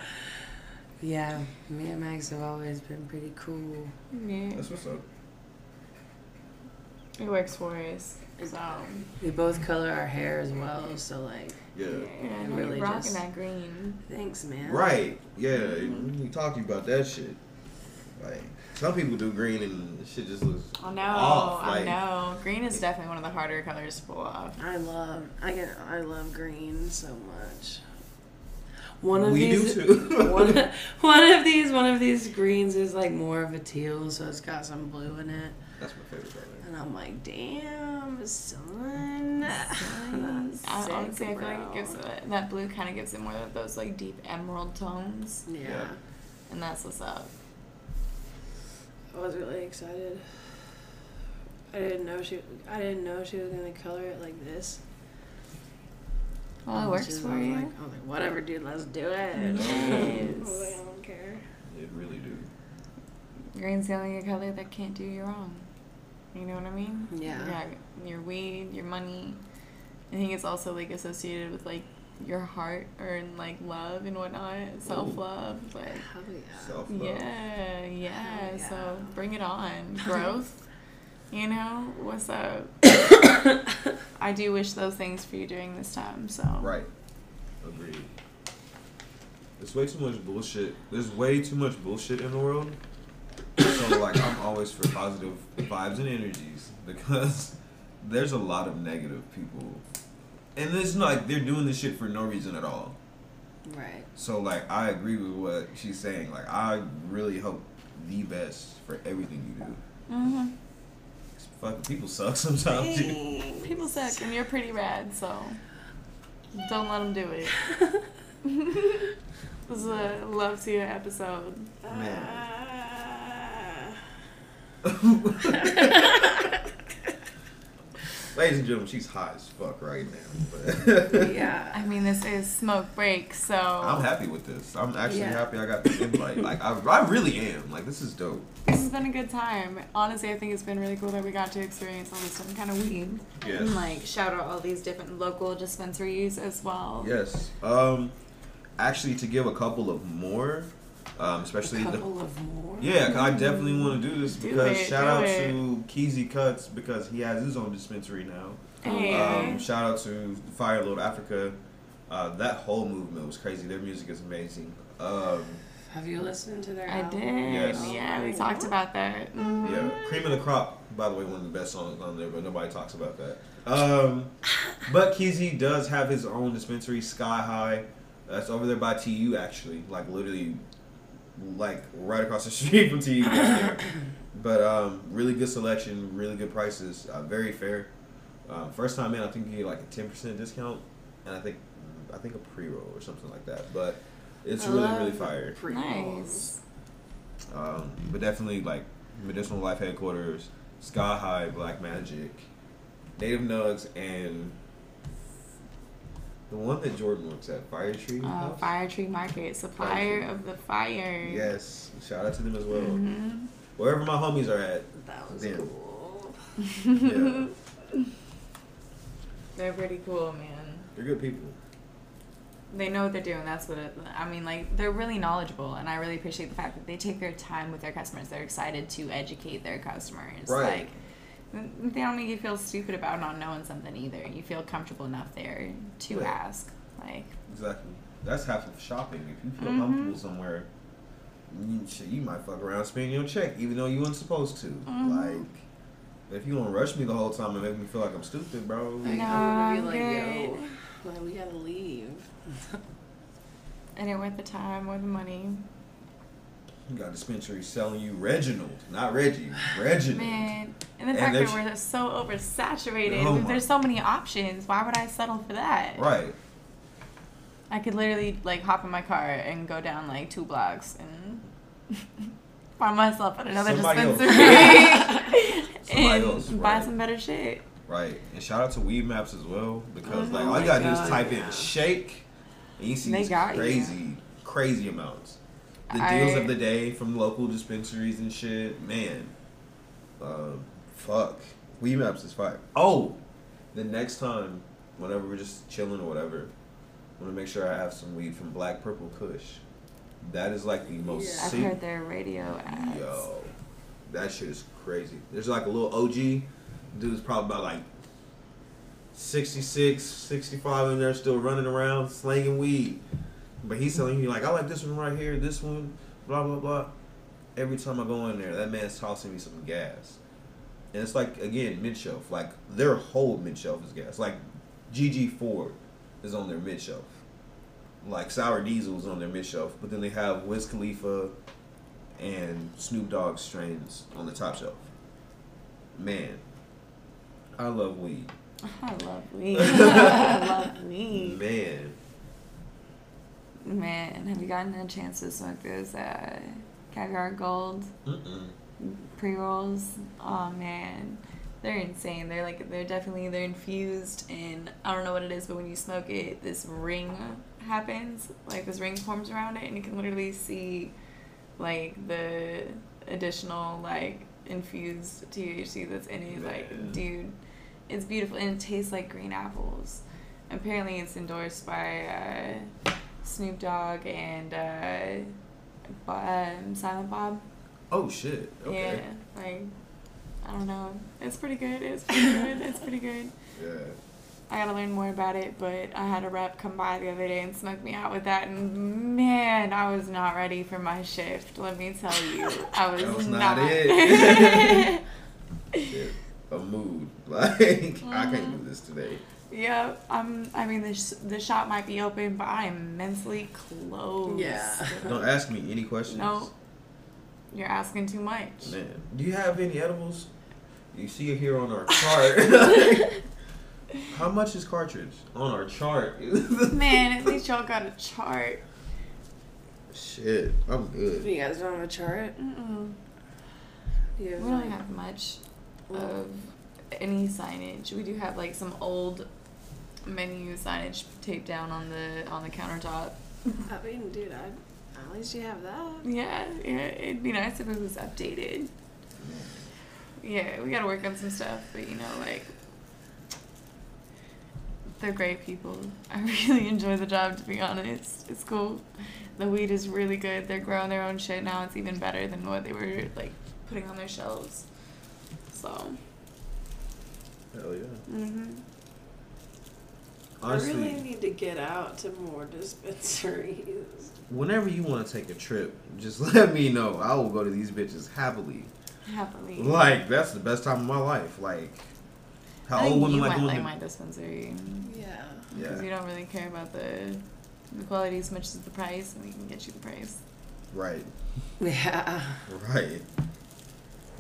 Yeah, me and Max have always been pretty cool. Yeah, That's what's up. it works for us. So um, We both color our hair as well, so like, Yeah. yeah, It really rocking just- that green. thanks, man. Right. Yeah. We talked to you about that shit. Like some people do green and shit just looks. I know, Off, I know. Green is definitely one of the harder colors to pull off. I love I get I love green so much. One of We do these too. one, one of these one of these greens is like more of a teal, so it's got some blue in it. That's my favorite color. And I'm like, damn, son. That's I, sick, honestly, I feel like it gives it, that blue kind of gives it more of those like deep emerald tones, Yeah. Yeah. and that's what's up. I was really excited. I didn't know she I didn't know she was gonna color it like this. Well, it was works for I you. Like, I was like, whatever, dude, let's do it. Yes. I was like, I don't care. It really do. Green's the only color that can't do you wrong. You know what I mean? Yeah. Yeah, your weed, your money. I think it's also like associated with like your heart or like love and whatnot, self love. Like, Hell yeah. Self love. yeah, yeah. Hell So bring it on, growth. you know what's up? I do wish those things for you during this time. So Right. Agreed. There's way too much bullshit. There's way too much bullshit in the world. So like I'm always for positive vibes and energies because there's a lot of negative people. And it's not like they're doing this shit for no reason at all. Right. So like I agree with what she's saying. Like I really hope the best for everything you do. hmm Fuck people suck sometimes. dude. people suck, and you're pretty rad. So don't let them do it. this is a love to you episode. Man. Ladies and gentlemen, she's hot as fuck right now. Yeah. I mean, this is smoke break, so I'm happy with this. I'm actually Yeah. happy I got this invite. Like I, I really am. Like this is dope. this has been a good time. Honestly, I think it's been really cool that we got to experience all this different kind of weed. Yes. And like shout out all these different local dispensaries as well. Yes. Um, actually, to give a couple of more, um, especially A the, couple of more. yeah, 'cause I definitely want to do this Do because it, shout out it. to Keezy Cuts because he has his own dispensary now. Hey. Um, shout out to Fire Lord Africa. Uh, that whole movement was crazy. Their music is amazing. Um, Have you listened to their I album? did. Yes. Yeah, we talked about that. Mhm. yeah, Cream of the Crop, by the way, one of the best songs on there, but nobody talks about that. Um, but Kizzy does have his own dispensary, Sky High. That's over there by TU, actually. Like, literally, like, right across the street from TU. right there. But um, really good selection, really good prices, uh, very fair. Um, first time in, I think you get like a ten percent discount, and I think I think a pre roll or something like that. But it's I really love really fire. Nice. Um, but definitely like medicinal life headquarters, Sky High, Black Magic, Native Nugs, and the one that Jordan works at, Fire Tree. Uh? Fire Tree Market, supplier Tree. of the fire. Yes, shout out to them as well. Mhm. Wherever my homies are at, That was Damn. cool. yeah, They're pretty cool, man. they're good people. They know what they're doing. That's what it, I mean. Like they're really knowledgeable, and I really appreciate the fact that they take their time with their customers. They're excited to educate their customers. Right. Like they don't make you feel stupid about not knowing something either. You feel comfortable enough there to Right. ask. Like Exactly. That's half of shopping. If you feel Mhm. comfortable somewhere, you, shit, you might fuck around spending your check, even though you weren't supposed to. Mhm. Like, if you don't rush me the whole time and make me feel like I'm stupid, bro. Like, No, I'm gonna be like, good. yo, like, we gotta leave. and it worth the time or the money. You got dispensaries selling you Reginald, not Reggie. Reginald. Man, and the fact that we're so oversaturated. Oh There's so many options. Why would I settle for that? Right. I could literally like hop in my car and go down like two blocks and find myself at another Somebody dispensary and else, buy some better shit. Right. And shout out to Weedmaps as well because oh like Oh all you gotta do is God. type in shake and you see They these got you. crazy, crazy amounts. The I- deals of the day from local dispensaries and shit, man. Um, fuck. Weedmaps is fire. Oh, the next time, whenever we're just chilling or whatever, I want to make sure I have some weed from Black Purple Kush. That is like the most Yeah. I've sick- heard their radio ads. Yo, that shit is crazy. There's like a little OG dude's probably about like 66, 65 in there still running around slanging weed. But he's telling you like, I like this one right here, this one, blah blah blah. Every time I go in there, that man's tossing me some gas. And it's like again, mid shelf. Like their whole mid shelf is gas. Like GG4 is on their mid shelf. Like Sour Diesel is on their mid shelf. But then they have Wiz Khalifa and Snoop Dogg strains on the top shelf. Man, I love weed. I love weed. I love weed. Man, Man, have you gotten a chance to smoke those uh, caviar gold Mm-mm. pre rolls? Oh man, they're insane. They're like they're definitely they're infused in I don't know what it is, but when you smoke it, this ring happens. Like this ring forms around it, and you can literally see like the additional like infused THC that's in it. Like, dude, it's beautiful and it tastes like green apples. Apparently, it's endorsed by uh, Snoop Dogg and uh, um, Silent Bob. oh shit. Okay. Yeah, like I don't know. It's pretty good. It's pretty good. It's pretty good. Yeah. I gotta learn more about it, but I had a rep come by the other day and smoke me out with that, and man, I was not ready for my shift. Let me tell you, I was, That was not. not it. Shit. A mood. Like I can't do this today. yeah, I'm. I mean, the the shop might be open, but I am mentally closed. Yeah. Don't ask me any questions. No, you're asking too much. Man, do you have any edibles? You see it here on our chart. How much is cartridge on our chart? Man, at least y'all got a chart. Shit, I'm good. You guys don't have a chart? Mm-mm. You have We don't have much of any signage. We do have like some old menu signage taped down on the on the countertop. I mean, dude, I, at least you have that. Yeah, yeah, it'd be nice if it was updated. Yeah, we gotta work on some stuff, but you know, like they're great people. I really enjoy the job to be honest. It's cool. The weed is really good. They're growing their own shit now. It's even better than what they were like putting on their shelves. So, Hell yeah. Mm-hmm. honestly, I really need to get out to more dispensaries. whenever you want to take a trip, just let me know. I will go to these bitches happily. Happily. Like that's the best time of my life. Like how I think old women like might doing like my dispensary. Yeah. Because Yeah, you don't really care about the, the quality as much as the price, and we can get you the price. right, Yeah. right.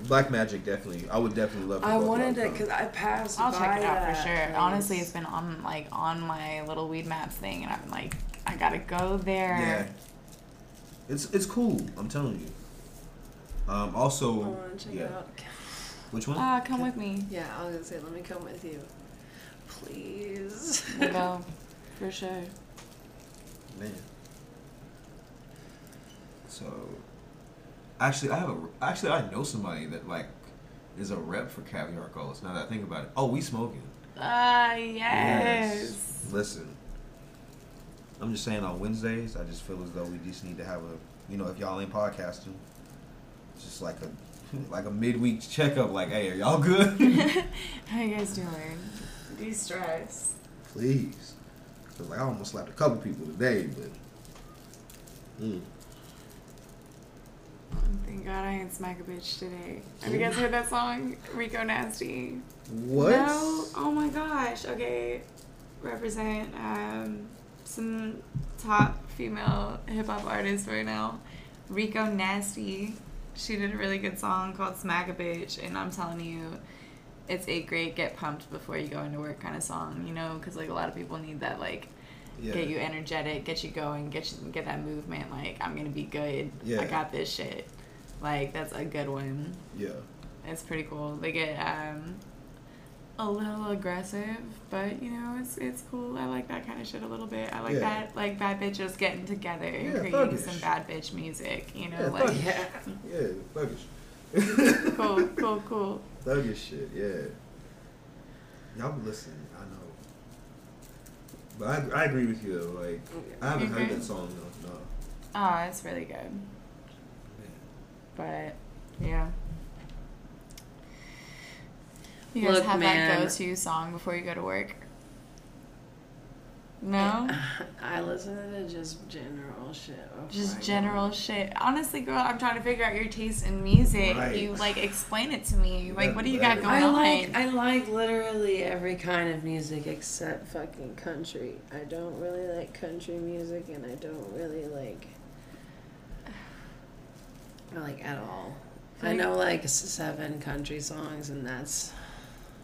Black Magic definitely. I would definitely love. to I wanted to to, cause I passed I'll by check it out for that sure. Honestly, it's been on like on my little weed maps thing, and I'm like, I gotta go there. Yeah, it's it's cool. I'm telling you. Um. I Also, want to check yeah. it out. Which one? Ah, come with me. Yeah, I was gonna say, let me come with you, please. We'll go for sure. Man. So, actually, I have a actually I know somebody that like is a rep for Caviar Colors. Now that I think about it, oh, we smoking. Ah, yes. Listen, I'm just saying on Wednesdays, I just feel as though we just need to have a, you know, if y'all ain't podcasting, just like a like a midweek checkup. Like, hey, are y'all good? How you guys doing? De-stress. Please, cause like I almost slapped a couple people today, but. Mm. Thank God I ain't smack a bitch today. Have you guys heard that song? Rico Nasty. What? No? Oh my gosh. Okay. Represent um, some top female hip hop artists right now. Rico Nasty. She did a really good song called Smack a Bitch, and I'm telling you, it's a great get pumped before you go into work kind of song, you know? Because, like, a lot of people need that, like, Yeah. get you energetic, get you going, get you get that movement. Like I'm gonna be good. Yeah. I got this shit. Like that's a good one. Yeah. It's pretty cool. They get um a little aggressive, but you know it's it's cool. I like that kind of shit a little bit. I like Yeah. that like bad bitches getting together and Yeah, creating thuggish. some bad bitch music. You know, Yeah, like thuggish. Yeah. Yeah, thuggish. cool, cool, cool. Thuggish shit, yeah. Y'all be listening, I know. But I, I agree with you though. Like, I haven't You heard that mm-hmm. song though. No. Oh, it's really good. But yeah. You guys Look, have man. that go-to song before you go to work? No, I listen to just general shit. just general shit. Honestly, girl, I'm trying to figure out your taste in music. Right. You like explain it to me. Like, Yeah, what do you got going I on? like I like literally every kind of music except fucking country. I don't really like country music, and I don't really like. I like at all. I know like seven country songs, and that's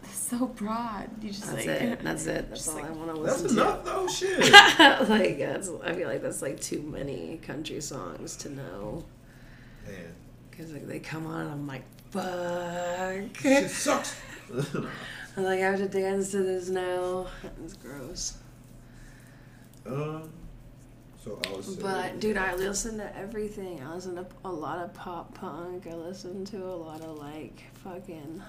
so broad. You just that's like it. That's it. That's all like- I want to listen to. That's listen enough though, shit. like that's. I feel like that's like too many country songs to know. Man, Cause like they come on and I'm like, fuck. shit sucks. I'm like, I have to dance to this now. It's gross. um, so I was. But dude, I listen to everything. I listen to a lot of pop punk. I listen to a lot of like fucking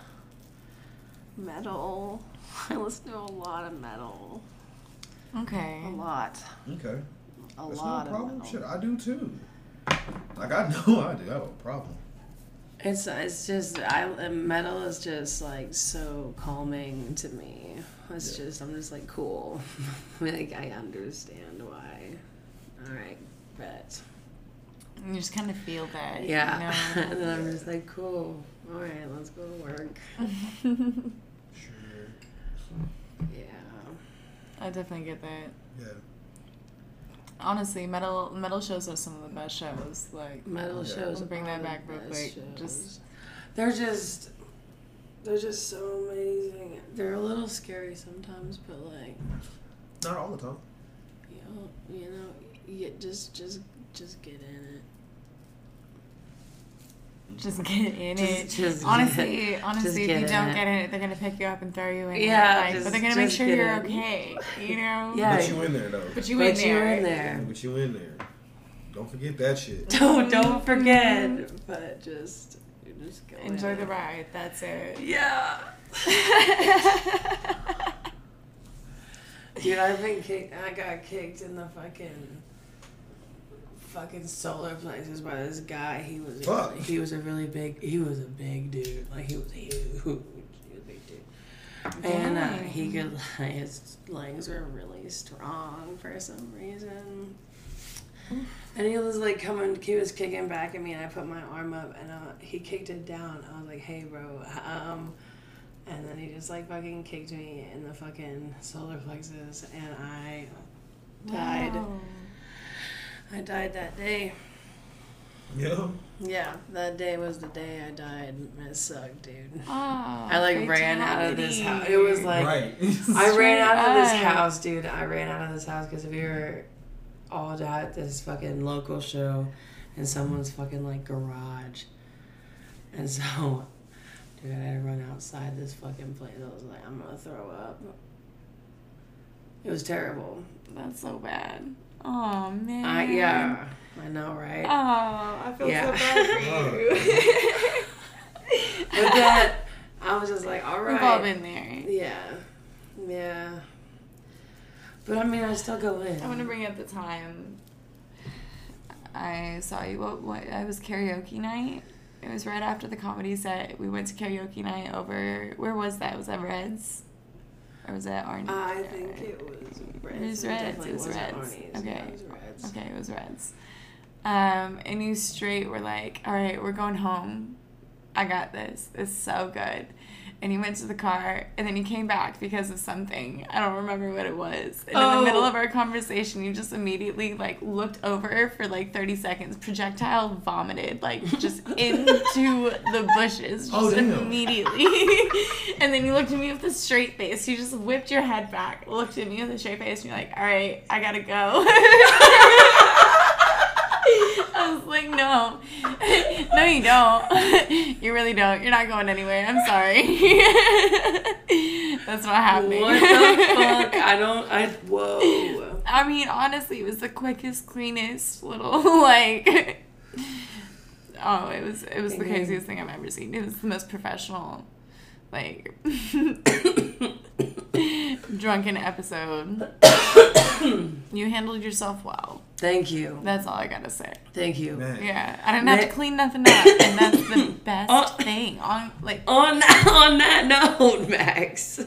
metal. I listen to a lot of metal. okay. A lot. Okay. A That's lot no problem. of Shit. I do too. Like I know I do. I have a problem. It's it's just I metal is just like so calming to me. It's Yeah. just I'm just like cool. like I understand why. All right, but You just kind of feel that. Yeah. You and then I'm just like, cool. All right, let's go to work. Sure. Yeah. I definitely get that. Yeah. Honestly, metal metal shows are some of the best shows. Like Metal Yeah. shows. Bring that back real quick. shows. Just- they're just they're just so amazing. They're a little scary sometimes, but like Not all the time. you know, you know, you just just just get in it. Just get in Just- it. just honestly, get- honestly, just if you don't it. get in it, they're gonna pick you up and throw you in. Yeah, like, just- but they're gonna make sure you're in. okay. You know. Yeah. But you in there though. But you But in there. you're in there. But you in there. Don't forget that shit. Don't don't mm-hmm. forget, but just you just go Enjoy in the ride. That's it. Yeah. Dude, I've been kicked. I got kicked in the fucking fucking solar plexus by this guy. He was Fuck. he was a really big. He was a big dude. Like he was huge. He was a big dude. And uh, he could like, his legs were really strong for some reason. And he was like coming, he was kicking back at me, and I put my arm up, and uh, he kicked it down. I was like, "Hey, bro," um, and then he just like fucking kicked me in the fucking solar plexus, and I died. Wow. I died that day. Yeah. Yeah, that day was the day I died. It sucked, dude. Oh, I like ran out of this house. It was like right. I ran out of this house, dude. I ran out of this house because we were all at this fucking local show in someone's fucking like garage, and so, dude, I had to run outside this fucking place. I was like, I'm gonna throw up. It was terrible. That's so bad. Oh man. I yeah, I know, right? Oh, I feel Yeah. so bad for you. But then I was just like, all right. We've all been there. yeah, yeah. But I mean, I still go in. I want to bring up the time I saw you. What, what? I was karaoke night. It was right after the comedy set. We went to karaoke night over. Where was that? Was that Reds? Or was that Arnie? I think it was Reds. It was Reds, it was Reds. Okay. It was Reds. Okay, it was Reds. Um, and you straight were like, all right, we're going home. I got this. It's so good. And he went to the car, and then he came back because of something. I don't remember what it was. And in Oh. the middle of our conversation, you just immediately like looked over for like thirty seconds, projectile vomited like just into the bushes, oh, just Oh, immediately. and then you looked at me with a straight face. You just whipped your head back, looked at me with a straight face, and you're like, "All right, I gotta go." I was like, no, no, you don't. you really don't. You're not going anywhere. I'm sorry. That's not happening. What the fuck? I don't. I whoa. I mean, honestly, it was the quickest, cleanest little like. Oh, it was it was the craziest thing I've ever seen. It was the most professional, like drunken episode. you handled yourself well. Thank you. That's all I gotta say. Thank you. Man. Yeah, I didn't have to clean nothing up, and that's the best Oh. thing. On like, On that, on that note, Max,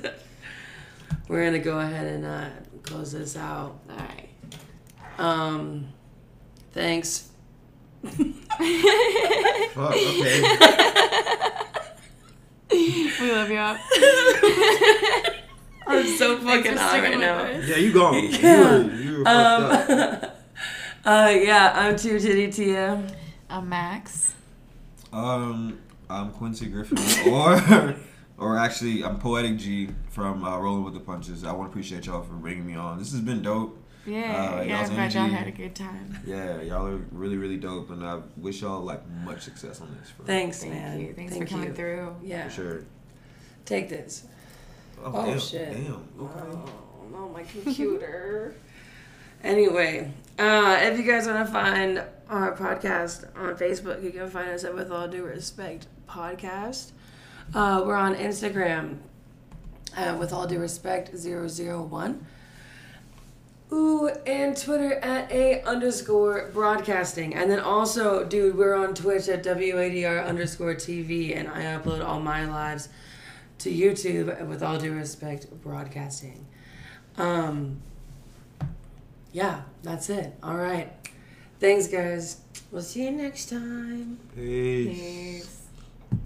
we're gonna go ahead and uh, close this out. all right. Um, thanks. Fuck, okay. We love you. Up. I'm so fucking for hot sticking right now. us. Yeah, you gone. Yeah. You were, you were fucked up. Um, uh, yeah, I'm Two Tiddie Tia. I'm Max. Um, I'm Quincy Griffin, or or actually, I'm Poetic G from uh, Rollin with the Punches. I want to appreciate y'all for bringing me on. This has been dope. Yeah, Uh, yeah. y'all's I'm glad y'all had a good time. Yeah, y'all are really, really dope, and I wish y'all like much success on this. For, Thanks, Thank man. you. Thanks Thank for coming you. through. Yeah, for sure. take this. Oh, Oh, damn, shit. Damn. Okay. Oh, no, my computer. anyway, uh, if you guys want to find our podcast on Facebook, you can find us at With All Due Respect Podcast. Uh, we're on Instagram uh, with all due respect 001. Ooh, and Twitter at a underscore broadcasting. And then also, dude, we're on Twitch at WADR underscore TV, and I upload all my lives to YouTube with all due respect broadcasting. Um, yeah, that's it. All right. Thanks, guys. We'll see you next time. Peace. Peace.